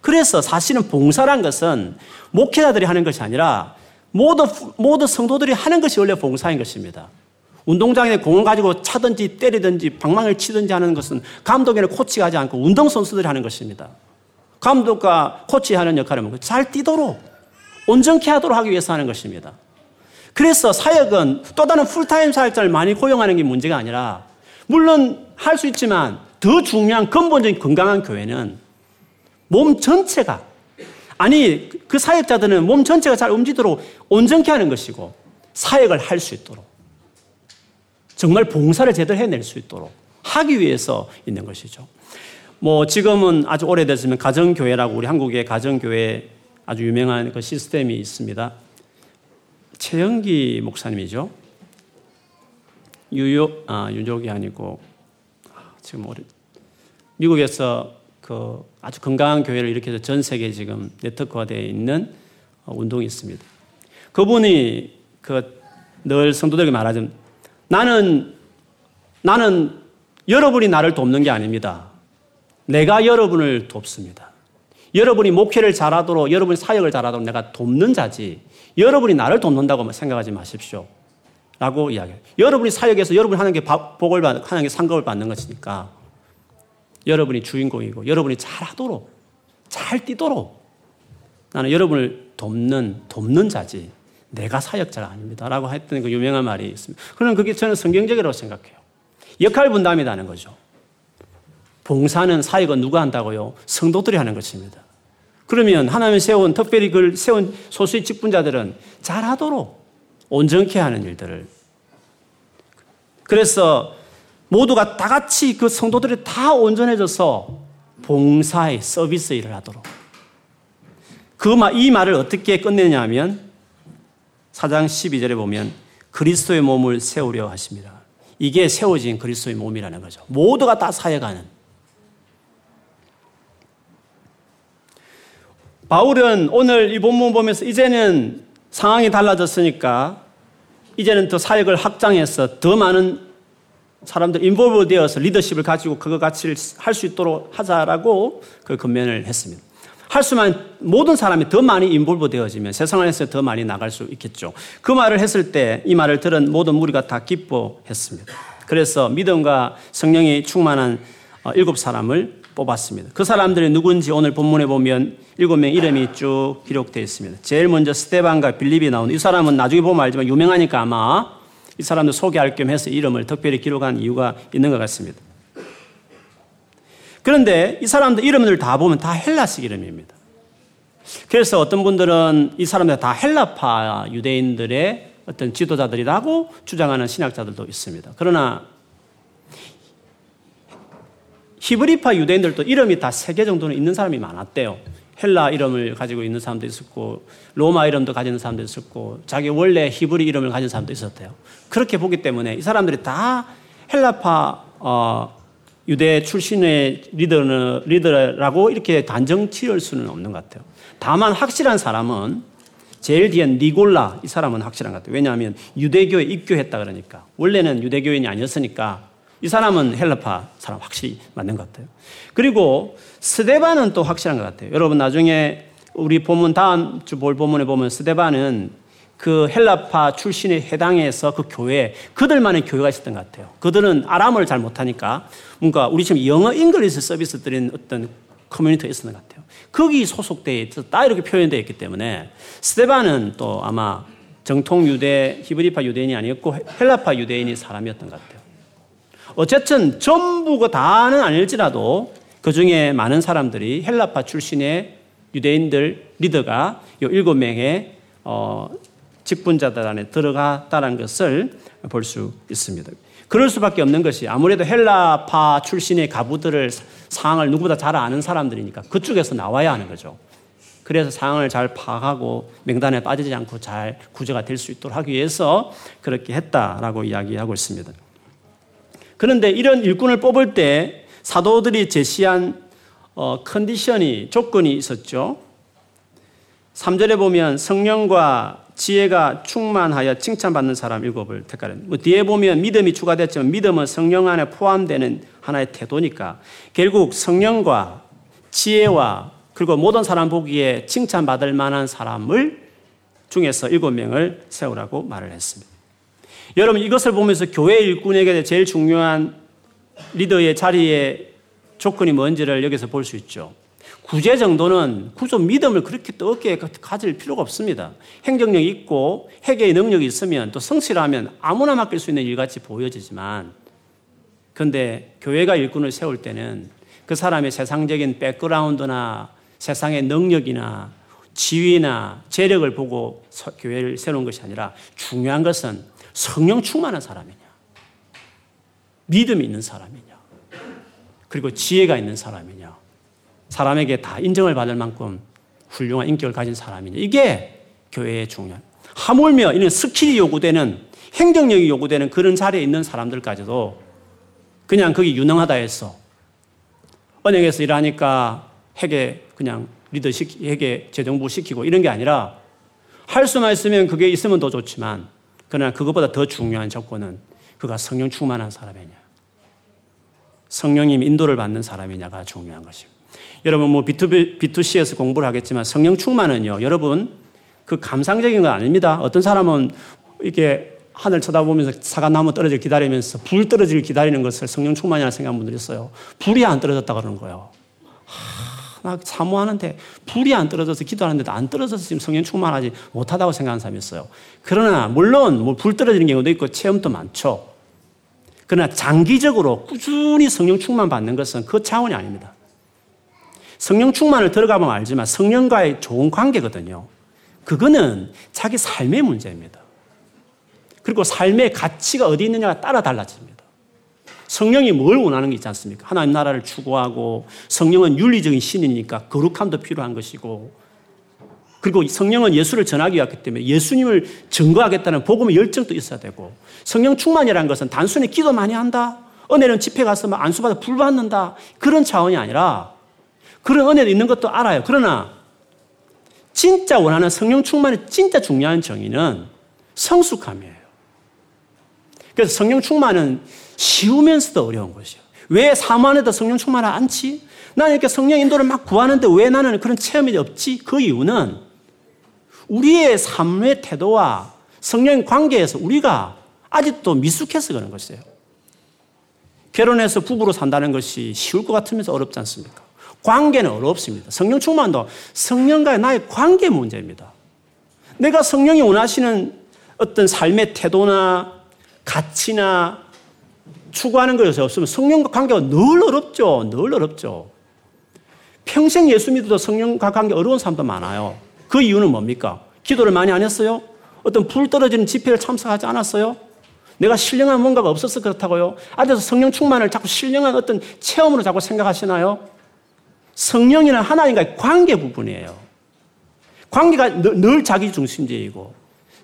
그래서 사실은 봉사란 것은 목회자들이 하는 것이 아니라 모두, 모두 성도들이 하는 것이 원래 봉사인 것입니다. 운동장에 공을 가지고 차든지 때리든지 방망이를 치든지 하는 것은 감독이나 코치가 하지 않고 운동선수들이 하는 것입니다. 감독과 코치 하는 역할은 잘 뛰도록 온전케 하도록 하기 위해서 하는 것입니다. 그래서 사역은 또 다른 풀타임 사역자를 많이 고용하는 게 문제가 아니라 물론 할 수 있지만 더 중요한 근본적인 건강한 교회는 몸 전체가 아니 그 사역자들은 몸 전체가 잘 움직이도록 온전케 하는 것이고 사역을 할 수 있도록 정말 봉사를 제대로 해낼 수 있도록 하기 위해서 있는 것이죠. 뭐 지금은 아주 오래됐으면 가정교회라고 우리 한국의 가정교회 아주 유명한 그 시스템이 있습니다. 최영기 목사님이죠. 유욕, 아, 유족이 아니고, 지금 우리, 미국에서 그 아주 건강한 교회를 일으켜서 전 세계에 지금 네트워크화되어 있는 운동이 있습니다. 그분이 그 늘 성도들에게 말하죠. 나는, 나는 여러분이 나를 돕는 게 아닙니다. 내가 여러분을 돕습니다. 여러분이 목회를 잘하도록, 여러분이 사역을 잘하도록 내가 돕는 자지, 여러분이 나를 돕는다고 생각하지 마십시오. 라고 이야기해요. 여러분이 사역에서 여러분이 하는 게 복을 받는, 게 상급을 받는 것이니까 여러분이 주인공이고 여러분이 잘하도록, 잘 뛰도록 나는 여러분을 돕는, 돕는 자지 내가 사역자가 아닙니다. 라고 했던 그 유명한 말이 있습니다. 그러면 그게 저는 성경적이라고 생각해요. 역할 분담이라는 거죠. 봉사는 사역은 누가 한다고요? 성도들이 하는 것입니다. 그러면 하나님 세운 특별히 그걸 세운 소수의 직분자들은 잘하도록 온전케 하는 일들을 그래서 모두가 다 같이 그 성도들이 다 온전해져서 봉사의 서비스 일을 하도록 그이 말을 어떻게 끝내냐 하면 4장 12절에 보면 그리스도의 몸을 세우려 하십니다. 이게 세워진 그리스도의 몸이라는 거죠. 모두가 다 사역하는 바울은 오늘 이 본문 보면서 이제는 상황이 달라졌으니까 이제는 더 사역을 확장해서 더 많은 사람들 involve 되어서 리더십을 가지고 그거 같이 할 수 있도록 하자라고 그 권면을 했습니다. 할 수만 모든 사람이 더 많이 involve 되어지면 세상 안에서 더 많이 나갈 수 있겠죠. 그 말을 했을 때 이 말을 들은 모든 무리가 다 기뻐했습니다. 그래서 믿음과 성령이 충만한 어, 일곱 사람을 뽑았습니다. 그 사람들이 누군지 오늘 본문에 보면 일곱 명 이름이 쭉 기록되어 있습니다. 제일 먼저 스테반과 빌립이 나오는 이 사람은 나중에 보면 알지만 유명하니까 아마 이 사람들 소개할 겸 해서 이름을 특별히 기록한 이유가 있는 것 같습니다. 그런데 이 사람들 이름을 다 보면 다 헬라식 이름입니다. 그래서 어떤 분들은 이 사람들 다 헬라파 유대인들의 어떤 지도자들이라고 주장하는 신학자들도 있습니다. 그러나 히브리파 유대인들도 이름이 다 세 개 정도는 있는 사람이 많았대요. 헬라 이름을 가지고 있는 사람도 있었고 로마 이름도 가지는 사람도 있었고 자기 원래 히브리 이름을 가진 사람도 있었대요. 그렇게 보기 때문에 이 사람들이 다 헬라파 어, 유대 출신의 리더, 리더라고 이렇게 단정 지을 수는 없는 것 같아요. 다만 확실한 사람은 제일 뒤에 니골라 이 사람은 확실한 것 같아요. 왜냐하면 유대교에 입교했다 그러니까 원래는 유대교인이 아니었으니까 이 사람은 헬라파 사람 확실히 맞는 것 같아요. 그리고 스데반은 또 확실한 것 같아요. 여러분 나중에 우리 본문 다음 주 볼 본문에 보면 스데반은 그 헬라파 출신에 해당해서 그 교회 그들만의 교회가 있었던 것 같아요. 그들은 아람어를 잘 못하니까 뭔가 우리 지금 영어 English service 드리는 어떤 커뮤니티가 있었던 것 같아요. 거기 소속되어 있다 이렇게 표현되어 있기 때문에 스데반은 또 아마 정통 유대 히브리파 유대인이 아니었고 헬라파 유대인이 사람이었던 것 같아요. 어쨌든 전부가 다는 아닐지라도 그 중에 많은 사람들이 헬라파 출신의 유대인들 리더가 이 일곱 명의 어, 직분자들 안에 들어갔다는 것을 볼 수 있습니다. 그럴 수밖에 없는 것이 아무래도 헬라파 출신의 가부들을 상황을 누구보다 잘 아는 사람들이니까 그쪽에서 나와야 하는 거죠. 그래서 상황을 잘 파악하고 명단에 빠지지 않고 잘 구조가 될 수 있도록 하기 위해서 그렇게 했다라고 이야기하고 있습니다. 그런데 이런 일꾼을 뽑을 때 사도들이 제시한 어, 컨디션이 조건이 있었죠. 3절에 보면 성령과 지혜가 충만하여 칭찬받는 사람 일곱을 택하는. 뭐 뒤에 보면 믿음이 추가됐지만 믿음은 성령 안에 포함되는 하나의 태도니까 결국 성령과 지혜와 그리고 모든 사람 보기에 칭찬받을 만한 사람을 중에서 일곱 명을 세우라고 말을 했습니다. 여러분 이것을 보면서 교회 일꾼에게 제일 중요한 리더의 자리에 조건이 뭔지를 여기서 볼 수 있죠. 구제 정도는 구조 믿음을 그렇게 또 어깨에 가질 필요가 없습니다. 행정력이 있고 회계의 능력이 있으면 또 성실하면 아무나 맡길 수 있는 일같이 보여지지만 근데 교회가 일꾼을 세울 때는 그 사람의 세상적인 백그라운드나 세상의 능력이나 지위나 재력을 보고 교회를 세우는 것이 아니라 중요한 것은 성령 충만한 사람이냐, 믿음이 있는 사람이냐, 그리고 지혜가 있는 사람이냐, 사람에게 다 인정을 받을 만큼 훌륭한 인격을 가진 사람이냐. 이게 교회의 중요한. 하물며 이런 skill이 요구되는 행정력이 요구되는 그런 자리에 있는 사람들까지도 그냥 거기 유능하다 해서 은행에서 일하니까 회계 그냥 리더식, 회계 재정부 시키고 이런 게 아니라 할 수만 있으면 그게 있으면 더 좋지만 그러나 그것보다 더 중요한 조건은 그가 성령 충만한 사람이냐. 성령님 인도를 받는 사람이냐가 중요한 것입니다. 여러분 뭐 B2B, B2C에서 공부를 하겠지만 성령 충만은요. 여러분 그 감상적인 건 아닙니다. 어떤 사람은 이렇게 하늘 쳐다보면서 사과나무 떨어질 기다리면서 불 떨어질 기다리는 것을 성령 충만이라는 생각하는 분들이 있어요. 불이 안 떨어졌다 그러는 거예요. 하, 나 사모하는데 불이 안 떨어져서 기도하는데도 안 떨어져서 지금 성령 충만하지 못하다고 생각하는 사람이 있어요. 그러나 물론 뭐 불 떨어지는 경우도 있고 체험도 많죠. 그러나 장기적으로 꾸준히 성령 충만 받는 것은 그 차원이 아닙니다. 성령 충만을 들어가면 알지만 성령과의 좋은 관계거든요. 그거는 자기 삶의 문제입니다. 그리고 삶의 가치가 어디 있느냐가 따라 달라집니다. 성령이 뭘 원하는 게 있지 않습니까? 하나님 나라를 추구하고 성령은 윤리적인 신이니까 거룩함도 필요한 것이고 그리고 성령은 예수를 전하기 위하기 때문에 예수님을 증거하겠다는 복음의 열정도 있어야 되고 성령 충만이라는 것은 단순히 기도 많이 한다. 은혜는 집회 가서 막 안수받아 불 받는다. 그런 차원이 아니라 그런 은혜도 있는 것도 알아요. 그러나 진짜 원하는 성령 충만의 진짜 중요한 정의는 성숙함이에요. 그래서 성령 충만은 쉬우면서도 어려운 것이에요. 왜 사모안에도 성령 충만을 않지? 나는 이렇게 성령 인도를 막 구하는데 왜 나는 그런 체험이 없지? 그 이유는 우리의 삶의 태도와 성령 관계에서 우리가 아직도 미숙해서 그런 것이에요. 결혼해서 부부로 산다는 것이 쉬울 것 같으면서 어렵지 않습니까? 관계는 어렵습니다. 성령 충만도 성령과의 나의 관계 문제입니다. 내가 성령이 원하시는 어떤 삶의 태도나 가치나 추구하는 것이 없으면 성령과 관계가 늘 어렵죠. 늘 어렵죠. 평생 예수 믿어도 성령과 관계 어려운 사람도 많아요. 그 이유는 뭡니까? 기도를 많이 안 했어요? 어떤 불 떨어지는 집회를 참석하지 않았어요? 내가 신령한 뭔가가 없어서 그렇다고요? 아직도 성령 충만을 자꾸 신령한 어떤 체험으로 자꾸 생각하시나요? 성령이나 하나님과의 관계 부분이에요. 관계가 늘 자기 중심제이고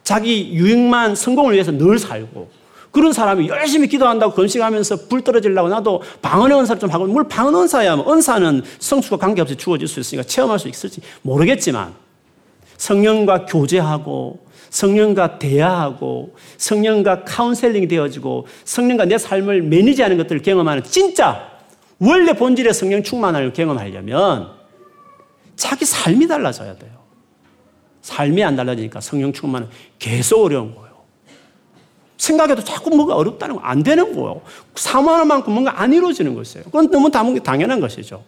자기 유익만 성공을 위해서 늘 살고 그런 사람이 열심히 기도한다고 건식하면서 불 떨어지려고 나도 방언의 은사를 좀 하고 물 방언 은사야 뭐 은사는 성수가 관계없이 주어질 수 있으니까 체험할 수 있을지 모르겠지만 성령과 교제하고 성령과 대화하고 성령과 카운셀링이 되어지고 성령과 내 삶을 매니지하는 것들을 경험하는 진짜 원래 본질의 성령 충만을 경험하려면 자기 삶이 달라져야 돼요. 삶이 안 달라지니까 성령 충만은 계속 어려운 거예요. 생각해도 자꾸 뭔가 어렵다는 거 안 되는 거예요. 사모하는 만큼 뭔가 안 이루어지는 것이에요. 그건 너무 당연한 것이죠.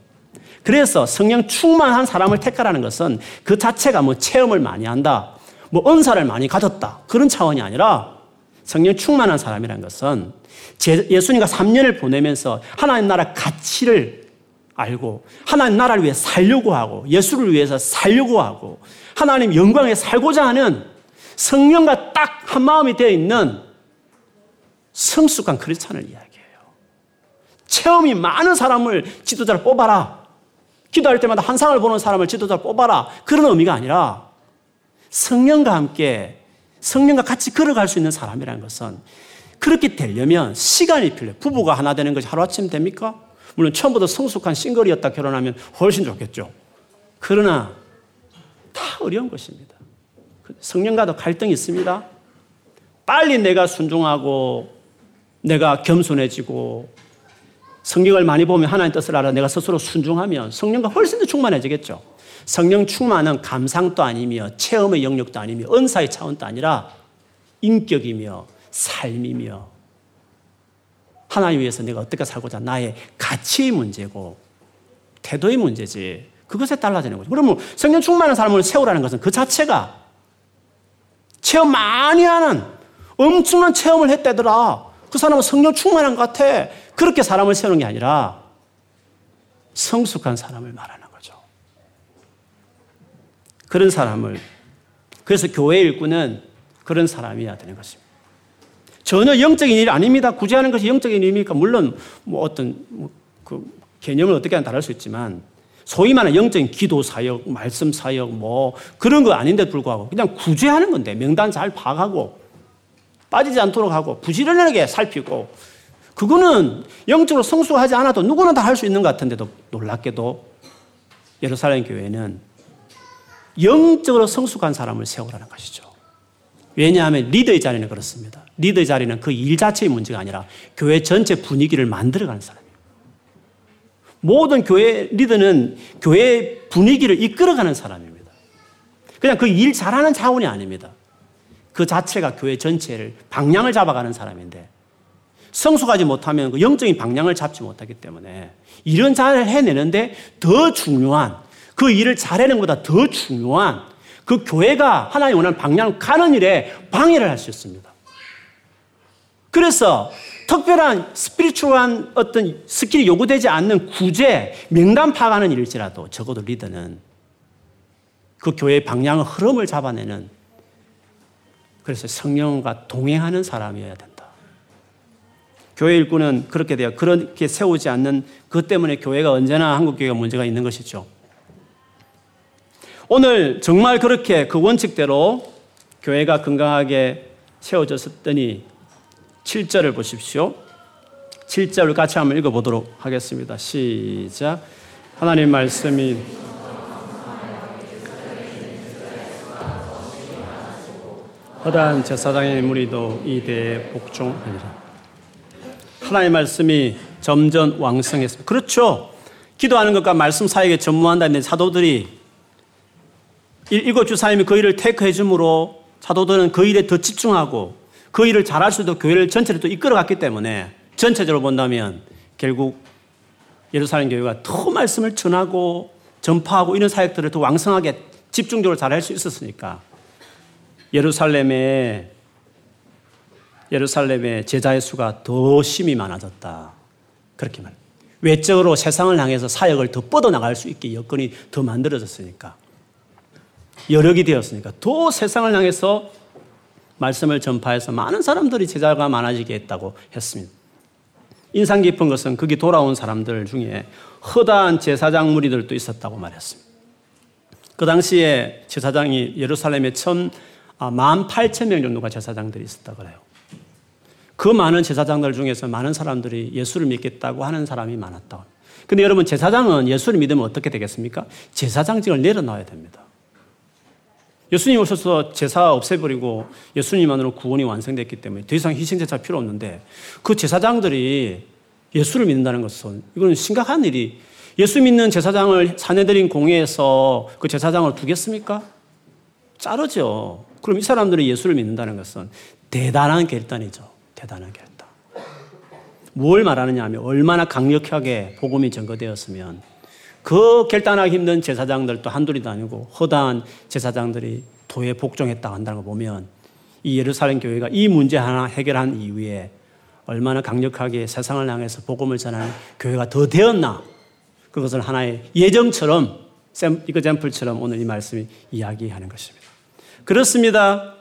그래서 성령 충만한 사람을 택하라는 것은 그 자체가 뭐 체험을 많이 한다, 뭐 은사를 많이 가졌다 그런 차원이 아니라 성령 충만한 사람이라는 것은 예수님과 3년을 보내면서 하나님 나라 가치를 알고 하나님 나라를 위해 살려고 하고 예수를 위해서 살려고 하고 하나님 영광에 살고자 하는 성령과 딱 한 마음이 되어 있는 성숙한 크리스찬을 이야기해요. 체험이 많은 사람을 지도자를 뽑아라. 기도할 때마다 한상을 보는 사람을 지도자를 뽑아라. 그런 의미가 아니라 성령과 함께 성령과 같이 걸어갈 수 있는 사람이라는 것은 그렇게 되려면 시간이 필요해요. 부부가 하나 되는 것이 하루아침 됩니까? 물론 처음부터 성숙한 싱글이었다 결혼하면 훨씬 좋겠죠. 그러나 다 어려운 것입니다. 성령과도 갈등이 있습니다. 빨리 내가 순종하고 내가 겸손해지고 성경을 많이 보면 하나님 뜻을 알아 내가 스스로 순종하면 성령과 훨씬 더 충만해지겠죠. 성령 충만은 감상도 아니며 체험의 영역도 아니며 은사의 차원도 아니라 인격이며 삶이며 하나님 위해서 내가 어떻게 살고자 나의 가치의 문제고 태도의 문제지. 그것에 달라지는 거죠. 그러면 성령 충만한 사람을 세우라는 것은 그 자체가 체험 많이 하는 엄청난 체험을 했다더라. 그 사람은 성령 충만한 것 같아. 그렇게 사람을 세우는 게 아니라 성숙한 사람을 말하는 거죠. 그런 사람을 그래서 교회 일꾼은 그런 사람이어야 되는 것입니다. 전혀 영적인 일이 아닙니다. 구제하는 것이 영적인 일입니까? 물론 뭐 어떤 뭐그 개념을 어떻게 하는 다를 수 있지만 소위 말하는 영적인 기도 사역, 말씀 사역 뭐 그런 거 아닌데 불구하고 그냥 구제하는 건데 명단 잘 파악하고 빠지지 않도록 하고 부지런하게 살피고 그거는 영적으로 성숙하지 않아도 누구나 다 할 수 있는 것 같은데도 놀랍게도 예루살렘 교회는 영적으로 성숙한 사람을 세우라는 것이죠. 왜냐하면 리더의 자리는 그렇습니다. 리더의 자리는 그 일 자체의 문제가 아니라 교회 전체 분위기를 만들어가는 사람이에요. 모든 교회 리더는 교회 분위기를 이끌어가는 사람입니다. 그냥 그 일 잘하는 자원이 아닙니다. 그 자체가 교회 전체를 방향을 잡아가는 사람인데 성숙하지 못하면 그 영적인 방향을 잡지 못하기 때문에 일은 잘 해내는데 더 중요한 그 일을 잘해내는 것보다 더 중요한 그 교회가 하나님 원하는 방향을 가는 일에 방해를 할 수 있습니다. 그래서 특별한 spiritual한 어떤 skill이 요구되지 않는 구제, 명단 파악하는 일일지라도 적어도 리더는 그 교회의 방향의 흐름을 잡아내는 그래서 성령과 동행하는 사람이어야 된다. 교회 일꾼은 그렇게 돼요. 그렇게 세우지 않는 그 때문에 교회가 언제나 한국 교회가 문제가 있는 것이죠. 오늘 정말 그렇게 그 원칙대로 교회가 건강하게 세워졌더니 7절을 보십시오. 7절을 같이 한번 읽어보도록 하겠습니다. 시작. 하나님 말씀이 허다한 제사장의 무리도 이 대에 복종하니라. 하나님 말씀이 점점 왕성했습니다. 그렇죠. 기도하는 것과 말씀 사역에 전무한다는 사도들이 일곱 주 사님이 그 일을 테이크해 주므로 사도들은 그 일에 더 집중하고 그 일을 잘할 수도 교회를 전체를 또 이끌어갔기 때문에 전체적으로 본다면 결국 예루살렘 교회가 더 말씀을 전하고 전파하고 이런 사역들을 더 왕성하게 집중적으로 잘할 수 있었으니까 예루살렘에 예루살렘의 제자의 수가 더 심히 많아졌다. 그렇게 말. 외적으로 세상을 향해서 사역을 더 뻗어 나갈 수 있게 여건이 더 만들어졌으니까. 여력이 되었으니까 더 세상을 향해서 말씀을 전파해서 많은 사람들이 제자가 많아지게 했다고 했습니다. 인상 깊은 것은 거기 돌아온 사람들 중에 허다한 제사장 무리들도 있었다고 말했습니다. 그 당시에 제사장이 예루살렘에 천, 아, 18,000명 정도가 제사장들이 있었다 그래요. 그 많은 제사장들 중에서 많은 사람들이 예수를 믿겠다고 하는 사람이 많았다. 근데 여러분, 제사장은 예수를 믿으면 어떻게 되겠습니까? 제사장직을 내려놔야 됩니다. 예수님 오셔서 제사 없애버리고 예수님만으로 구원이 완성됐기 때문에 더 이상 희생제사 필요 없는데 그 제사장들이 예수를 믿는다는 것은 이건 심각한 일이 예수 믿는 제사장을 사내들인 공회에서 그 제사장을 두겠습니까? 자르죠. 그럼 이 사람들이 예수를 믿는다는 것은 대단한 결단이죠. 대단한 결단. 뭘 말하느냐 하면 얼마나 강력하게 복음이 전거되었으면 그 결단하기 힘든 제사장들도 한둘이 아니고 허다한 제사장들이 도에 복종했다고 한다는 걸 보면 이 예루살렘 교회가 이 문제 하나 해결한 이후에 얼마나 강력하게 세상을 향해서 복음을 전하는 교회가 더 되었나 그것을 하나의 예정처럼 이거잼플처럼 오늘 이 말씀이 이야기하는 것입니다. 그렇습니다.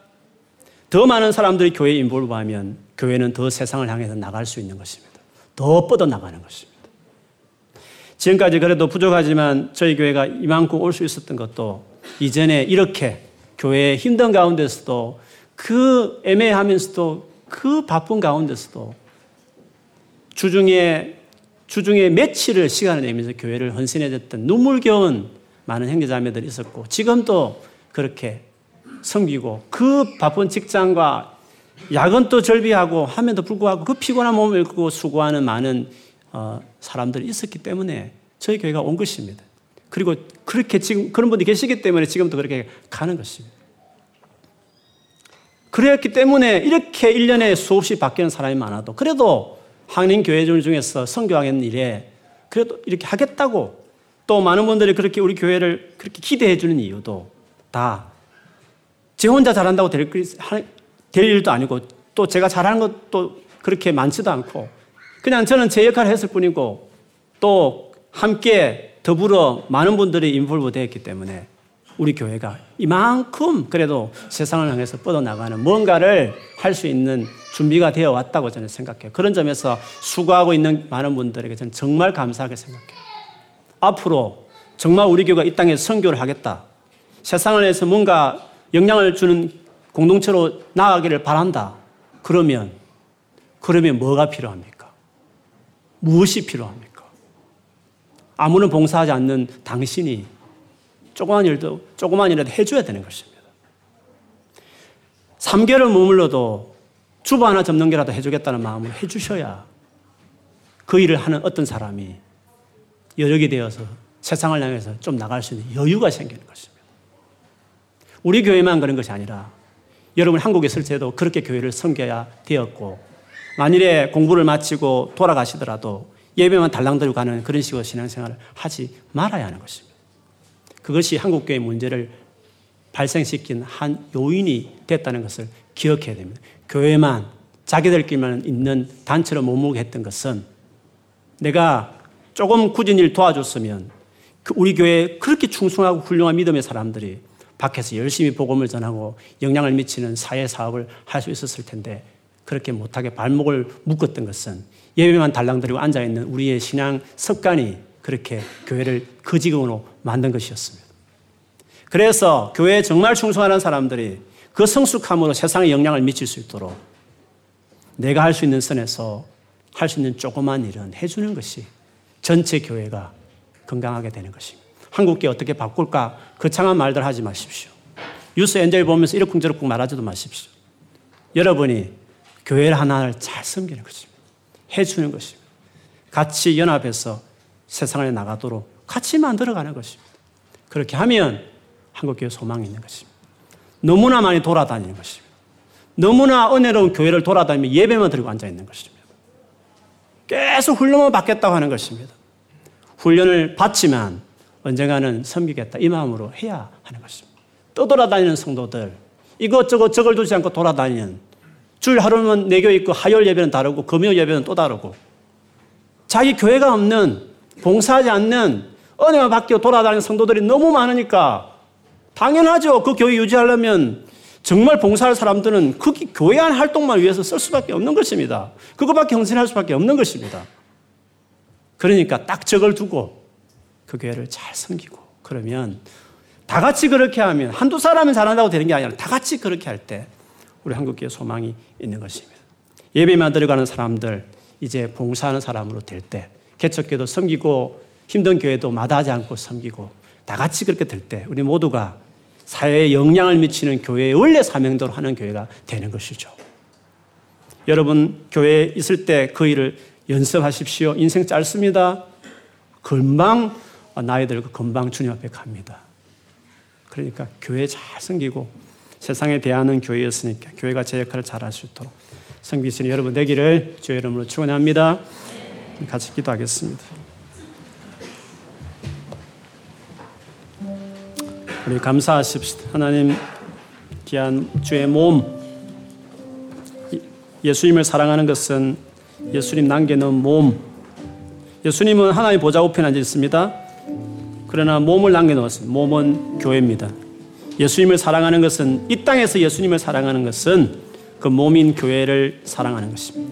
더 많은 사람들이 교회에 인볼브하면 교회는 더 세상을 향해서 나갈 수 있는 것입니다. 더 뻗어 나가는 것입니다. 지금까지 그래도 부족하지만 저희 교회가 이만큼 올 수 있었던 것도 이전에 이렇게 교회의 힘든 가운데서도 그 애매하면서도 그 바쁜 가운데서도 주중에 주중에 며칠을 시간을 내면서 교회를 헌신해줬던 눈물겨운 많은 형제자매들이 있었고 지금도 그렇게 섬기고 그 바쁜 직장과 야근도 절비하고 함에도 불구하고 그 피곤한 몸을 일고 수고하는 많은 어, 사람들이 있었기 때문에 저희 교회가 온 것입니다. 그리고 그렇게 지금 그런 분이 계시기 때문에 지금도 그렇게 가는 것입니다. 그랬기 때문에 이렇게 1년에 수없이 바뀌는 사람이 많아도 그래도 한인 교회들 중에서 성교하는 일에 그래도 이렇게 하겠다고 또 많은 분들이 그렇게 우리 교회를 그렇게 기대해 주는 이유도 다 제 혼자 잘한다고 될, 될 일도 아니고 또 제가 잘하는 것도 그렇게 많지도 않고 그냥 저는 제 역할을 했을 뿐이고 또 함께 더불어 많은 분들이 인볼브 되었기 때문에 우리 교회가 이만큼 그래도 세상을 향해서 뻗어나가는 뭔가를 할 수 있는 준비가 되어 왔다고 저는 생각해요. 그런 점에서 수고하고 있는 많은 분들에게 저는 정말 감사하게 생각해요. 앞으로 정말 우리 교회가 이 땅에 선교를 하겠다. 세상을 위해서 뭔가 영향을 주는 공동체로 나아가기를 바란다. 그러면, 그러면 뭐가 필요합니까? 무엇이 필요합니까? 아무런 봉사하지 않는 당신이 조그만 일도, 조그만 일이라도 해줘야 되는 것입니다. 3개월 머물러도 주부 하나 접는 게라도 해주겠다는 마음으로 해주셔야 그 일을 하는 어떤 사람이 여력이 되어서 세상을 향해서 좀 나갈 수 있는 여유가 생기는 것입니다. 우리 교회만 그런 것이 아니라 여러분 한국에 있을 때도 그렇게 교회를 섬겨야 되었고 만일에 공부를 마치고 돌아가시더라도 예배만 달랑 들고 가는 그런 식으로 신앙생활을 하지 말아야 하는 것입니다. 그것이 한국교회 문제를 발생시킨 한 요인이 됐다는 것을 기억해야 됩니다. 교회만 자기들끼리만 있는 단체로 머무르했던 것은 내가 조금 굳은 일 도와줬으면 그 우리 교회에 그렇게 충성하고 훌륭한 믿음의 사람들이 밖에서 열심히 복음을 전하고 영향을 미치는 사회 사업을 할 수 있었을 텐데 그렇게 못하게 발목을 묶었던 것은 예배만 달랑거리고 앉아있는 우리의 신앙 습관이 그렇게 교회를 그 지경으로 만든 것이었습니다. 그래서 교회에 정말 충성하는 사람들이 그 성숙함으로 세상에 영향을 미칠 수 있도록 내가 할 수 있는 선에서 할 수 있는 조그만 일은 해주는 것이 전체 교회가 건강하게 되는 것입니다. 한국계 어떻게 바꿀까? 거창한 말들 하지 마십시오. 뉴스 엔젤 보면서 이렇쿵저렇쿵 말하지도 마십시오. 여러분이 교회를 하나를 잘 섬기는 것입니다. 해주는 것입니다. 같이 연합해서 세상에 나가도록 같이 만들어가는 것입니다. 그렇게 하면 한국교회 소망이 있는 것입니다. 너무나 많이 돌아다니는 것입니다. 너무나 은혜로운 교회를 돌아다니며 예배만 들고 앉아 있는 것입니다. 계속 훈련을 받겠다고 하는 것입니다. 훈련을 받지만 언젠가는 섬기겠다 이 마음으로 해야 하는 것입니다. 떠돌아다니는 성도들 이것저것 적을 두지 않고 돌아다니는 줄 하루는 내교 있고 하열 예배는 다르고 금요 예배는 또 다르고 자기 교회가 없는 봉사하지 않는 은혜만 받고 돌아다니는 성도들이 너무 많으니까 당연하죠. 그 교회 유지하려면 정말 봉사할 사람들은 그 교회 안 활동만 위해서 쓸 수밖에 없는 것입니다. 그것밖에 헌신할 수밖에 없는 것입니다. 그러니까 딱 적을 두고 그 교회를 잘 섬기고 그러면 다 같이 그렇게 하면 한두 사람이 잘한다고 되는 게 아니라 다 같이 그렇게 할 때 우리 한국교회 소망이 있는 것입니다. 예배만 들어가는 사람들 이제 봉사하는 사람으로 될 때 개척교도 섬기고 힘든 교회도 마다하지 않고 섬기고 다 같이 그렇게 될 때 우리 모두가 사회에 영향을 미치는 교회의 원래 사명대로 하는 교회가 되는 것이죠. 여러분 교회에 있을 때 그 일을 연습하십시오. 인생 짧습니다. 금방 나이 들고 금방 주님 앞에 갑니다. 그러니까 교회 잘 섬기고 세상에 대하는 교회였으니까 교회가 제 역할을 잘 할 수 있도록 섬기시는 여러분 되기를 주의 이름으로 축원합니다. 같이 기도하겠습니다. 우리 감사하십시다. 하나님 귀한 주의 몸 예수님을 사랑하는 것은 예수님 남겨놓은 몸. 예수님은 하나님 보좌 우편에 앉아 있습니다. 그러나 몸을 남겨놓았습니다. 몸은 교회입니다. 예수님을 사랑하는 것은 이 땅에서 예수님을 사랑하는 것은 그 몸인 교회를 사랑하는 것입니다.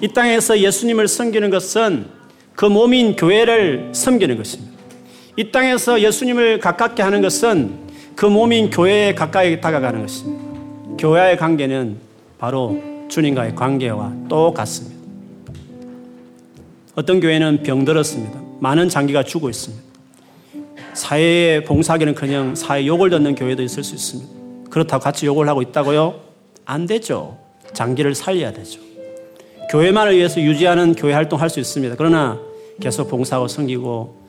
이 땅에서 예수님을 섬기는 것은 그 몸인 교회를 섬기는 것입니다. 이 땅에서 예수님을 가깝게 하는 것은 그 몸인 교회에 가까이 다가가는 것입니다. 교회와의 관계는 바로 주님과의 관계와 똑같습니다. 어떤 교회는 병들었습니다. 많은 장기가 죽어 있습니다. 사회에 봉사하기는 그냥 사회 욕을 듣는 교회도 있을 수 있습니다. 그렇다고 같이 욕을 하고 있다고요? 안 되죠. 장기를 살려야 되죠. 교회만을 위해서 유지하는 교회 활동할 수 있습니다. 그러나 계속 봉사하고 섬기고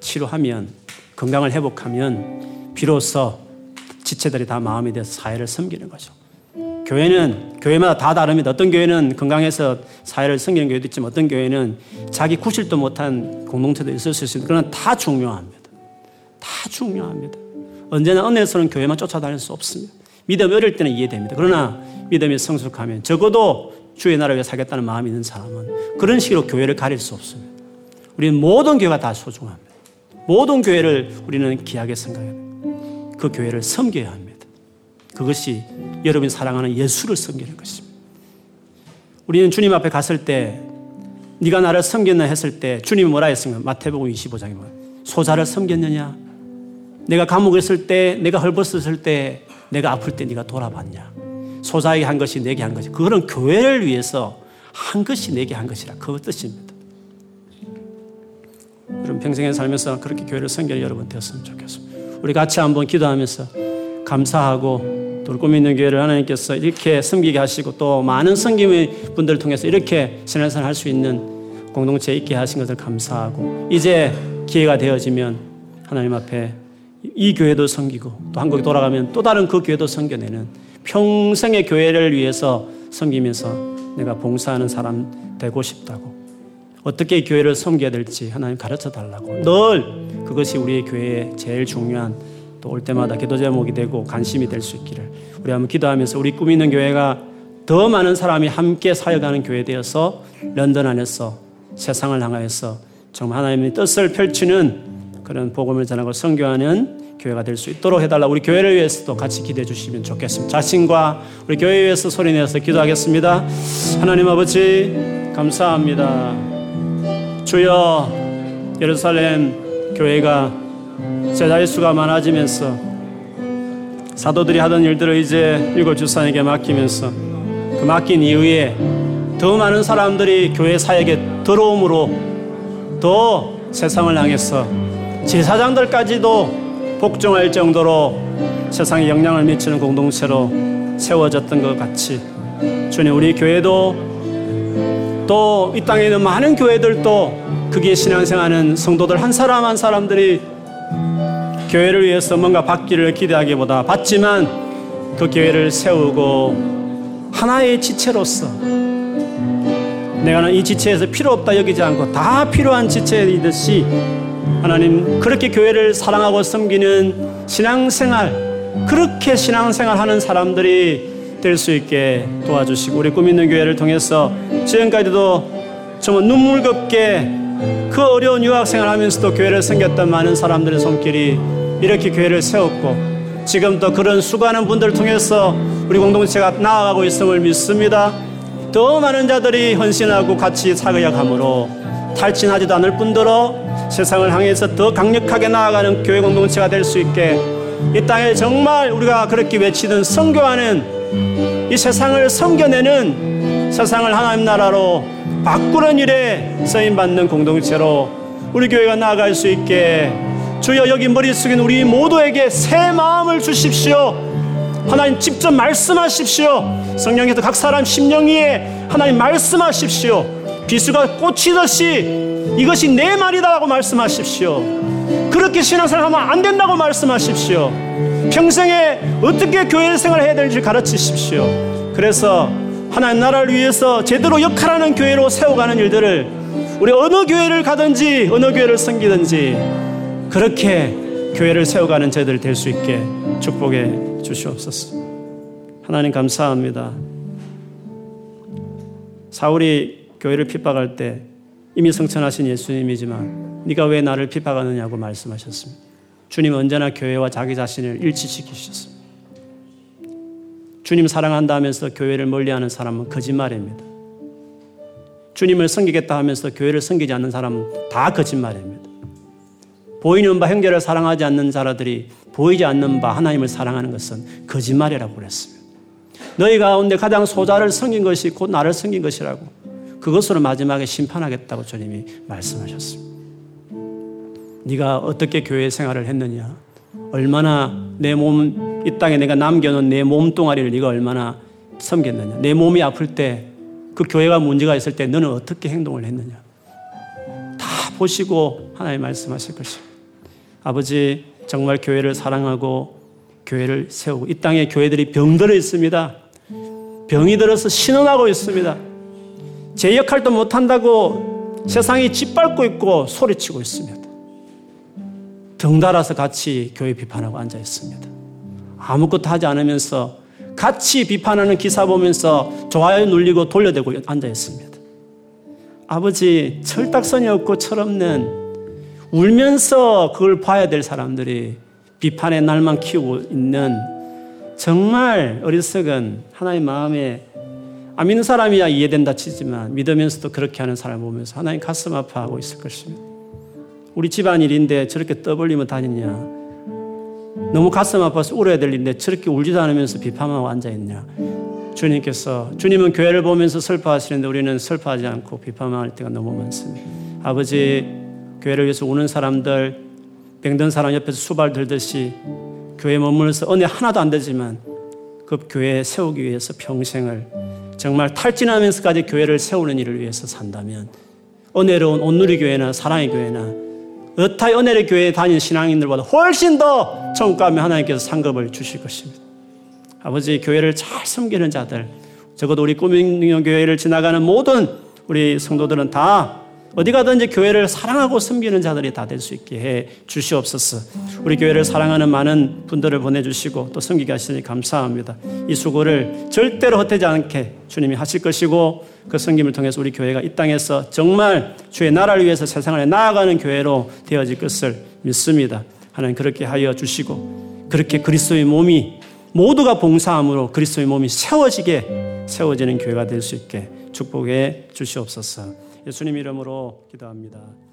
치료하면 건강을 회복하면 비로소 지체들이 다 마음이 돼서 사회를 섬기는 거죠. 교회는 교회마다 다 다릅니다. 어떤 교회는 건강해서 사회를 섬기는 교회도 있지만 어떤 교회는 자기 구실도 못한 공동체도 있을 수 있습니다. 그러나 다 중요합니다. 다 중요합니다. 언제나 은혜에서는 교회만 쫓아다닐 수 없습니다. 믿음 어릴 때는 이해됩니다. 그러나 믿음이 성숙하면 적어도 주의 나라를 위해 살겠다는 마음이 있는 사람은 그런 식으로 교회를 가릴 수 없습니다. 우리는 모든 교회가 다 소중합니다. 모든 교회를 우리는 귀하게 생각해야 됩니다. 그 교회를 섬겨야 합니다. 그것이 여러분이 사랑하는 예수를 섬기는 것입니다. 우리는 주님 앞에 갔을 때 네가 나를 섬겼나 했을 때 주님이 뭐라 했습니까? 마태복음 25장에 뭐 소자를 섬겼느냐? 내가 감옥에 있을 때, 내가 헐벗었을 때, 내가 아플 때 네가 돌아봤냐? 소자에게 한 것이 내게 한 것이 그거는 교회를 위해서 한 것이 내게 한 것이라 그 뜻입니다. 여러분 평생에 살면서 그렇게 교회를 섬겨 여러분 되었으면 좋겠습니다. 우리 같이 한번 기도하면서 감사하고 또꿈 있는 교회를 하나님께서 이렇게 섬기게 하시고 또 많은 섬김의 분들을 통해서 이렇게 신앙생활 할수 있는 공동체에 있게 하신 것을 감사하고 이제 기회가 되어지면 하나님 앞에 이 교회도 섬기고 또 한국에 돌아가면 또 다른 그 교회도 섬겨내는 평생의 교회를 위해서 섬기면서 내가 봉사하는 사람 되고 싶다고 어떻게 교회를 섬겨야 될지 하나님 가르쳐 달라고 늘 그것이 우리의 교회의 제일 중요한 또 올 때마다 기도 제목이 되고 관심이 될 수 있기를 우리 한번 기도하면서 우리 꿈 있는 교회가 더 많은 사람이 함께 사역하는 교회 되어서 런던 안에서 세상을 향하여서 정말 하나님의 뜻을 펼치는 그런 복음을 전하고 선교하는 교회가 될 수 있도록 해달라. 우리 교회를 위해서도 같이 기도해 주시면 좋겠습니다. 자신과 우리 교회 위해서 소리내서 기도하겠습니다. 하나님 아버지 감사합니다. 주여 예루살렘 교회가 제자의 수가 많아지면서 사도들이 하던 일들을 이제 일곱 주산에게 맡기면서 그 맡긴 이후에 더 많은 사람들이 교회 사역에 들어옴으로 더 세상을 향해서 제사장들까지도 복종할 정도로 세상에 영향을 미치는 공동체로 세워졌던 것 같이 주님 우리 교회도 또 이 땅에 있는 많은 교회들도 그게 신앙생활하는 성도들 한 사람 한 사람들이 교회를 위해서 뭔가 받기를 기대하기보다 받지만 그 교회를 세우고 하나의 지체로서 내가 이 지체에서 필요 없다 여기지 않고 다 필요한 지체이듯이 하나님 그렇게 교회를 사랑하고 섬기는 신앙생활 그렇게 신앙생활 하는 사람들이 될 수 있게 도와주시고 우리 꿈 있는 교회를 통해서 지금까지도 정말 눈물겹게 그 어려운 유학생활 하면서도 교회를 섬겼던 많은 사람들의 손길이 이렇게 교회를 세웠고 지금도 그런 수고하는 분들을 통해서 우리 공동체가 나아가고 있음을 믿습니다. 더 많은 자들이 헌신하고 같이 사역함으로 탈진하지도 않을 뿐더러 세상을 향해서 더 강력하게 나아가는 교회 공동체가 될 수 있게 이 땅에 정말 우리가 그렇게 외치는 성교하는 이 세상을 섬겨내는 세상을 하나님 나라로 바꾸는 일에 쓰임 받는 공동체로 우리 교회가 나아갈 수 있게 주여 여기 머리 숙인 우리 모두에게 새 마음을 주십시오. 하나님 직접 말씀하십시오. 성령께서 각 사람 심령 위에 하나님 말씀하십시오. 비수가 꽂히듯이 이것이 내 말이다라고 말씀하십시오. 그렇게 신앙생활 하면 안 된다고 말씀하십시오. 평생에 어떻게 교회 생활을 해야 될지 가르치십시오. 그래서 하나님 나라를 위해서 제대로 역할하는 교회로 세워가는 일들을 우리 어느 교회를 가든지 어느 교회를 섬기든지 그렇게 교회를 세워가는 저희들 될 수 있게 축복해 주시옵소서. 하나님 감사합니다. 사울이 교회를 핍박할 때 이미 성천하신 예수님이지만 네가 왜 나를 핍박하느냐고 말씀하셨습니다. 주님 언제나 교회와 자기 자신을 일치시키셨습니다. 주님 사랑한다 하면서 교회를 멀리하는 사람은 거짓말입니다. 주님을 섬기겠다 하면서 교회를 섬기지 않는 사람은 다 거짓말입니다. 보이는 바 형제를 사랑하지 않는 자라들이 보이지 않는 바 하나님을 사랑하는 것은 거짓말이라고 그랬습니다. 너희 가운데 가장 소자를 섬긴 것이 곧 나를 섬긴 것이라고 그것으로 마지막에 심판하겠다고 주님이 말씀하셨습니다. 네가 어떻게 교회 생활을 했느냐? 얼마나 내 몸 이 땅에 내가 남겨놓은 내 몸뚱아리를 네가 얼마나 섬겼느냐? 내 몸이 아플 때 그 교회가 문제가 있을 때 너는 어떻게 행동을 했느냐? 다 보시고 하나님 말씀하실 것입니다. 아버지 정말 교회를 사랑하고 교회를 세우고 이 땅에 교회들이 병들어 있습니다. 병이 들어서 신원하고 있습니다. 제 역할도 못한다고 세상이 짓밟고 있고 소리치고 있습니다. 덩달아서 같이 교회 비판하고 앉아 있습니다. 아무것도 하지 않으면서 같이 비판하는 기사 보면서 좋아요 눌리고 돌려대고 앉아 있습니다. 아버지 철딱선이 없고 철없는 울면서 그걸 봐야 될 사람들이 비판의 날만 키우고 있는 정말 어리석은 하나님 마음에 안 믿는 사람이야 이해된다 치지만 믿으면서도 그렇게 하는 사람을 보면서 하나님 가슴 아파하고 있을 것입니다. 우리 집안 일인데 저렇게 떠벌리면 다니냐. 너무 가슴 아파서 울어야 될 일인데 저렇게 울지도 않으면서 비판하고 앉아있냐. 주님께서, 주님은 교회를 보면서 슬퍼하시는데 우리는 슬퍼하지 않고 비판할 때가 너무 많습니다. 아버지, 교회를 위해서 우는 사람들, 병든 사람 옆에서 수발 들듯이 교회에 머물러서 은혜 하나도 안 되지만 그 교회 세우기 위해서 평생을 정말 탈진하면서까지 교회를 세우는 일을 위해서 산다면 은혜로운 온누리 교회나 사랑의 교회나 어타의 은혜의 교회에 다니는 신앙인들보다 훨씬 더 가면 하나님께서 상급을 주실 것입니다. 아버지 교회를 잘 섬기는 자들 적어도 우리 꾸민경 교회를 지나가는 모든 우리 성도들은 다 어디 가든지 교회를 사랑하고 섬기는 자들이 다 될 수 있게 해 주시옵소서. 우리 교회를 사랑하는 많은 분들을 보내주시고 또 섬기게 하시니 감사합니다. 이 수고를 절대로 헛되지 않게 주님이 하실 것이고 그 섬김을 통해서 우리 교회가 이 땅에서 정말 주의 나라를 위해서 세상을 나아가는 교회로 되어질 것을 믿습니다. 하나님 그렇게 하여 주시고 그렇게 그리스도의 몸이 모두가 봉사함으로 그리스도의 몸이 세워지게 세워지는 교회가 될 수 있게 축복해 주시옵소서. 예수님 이름으로 기도합니다.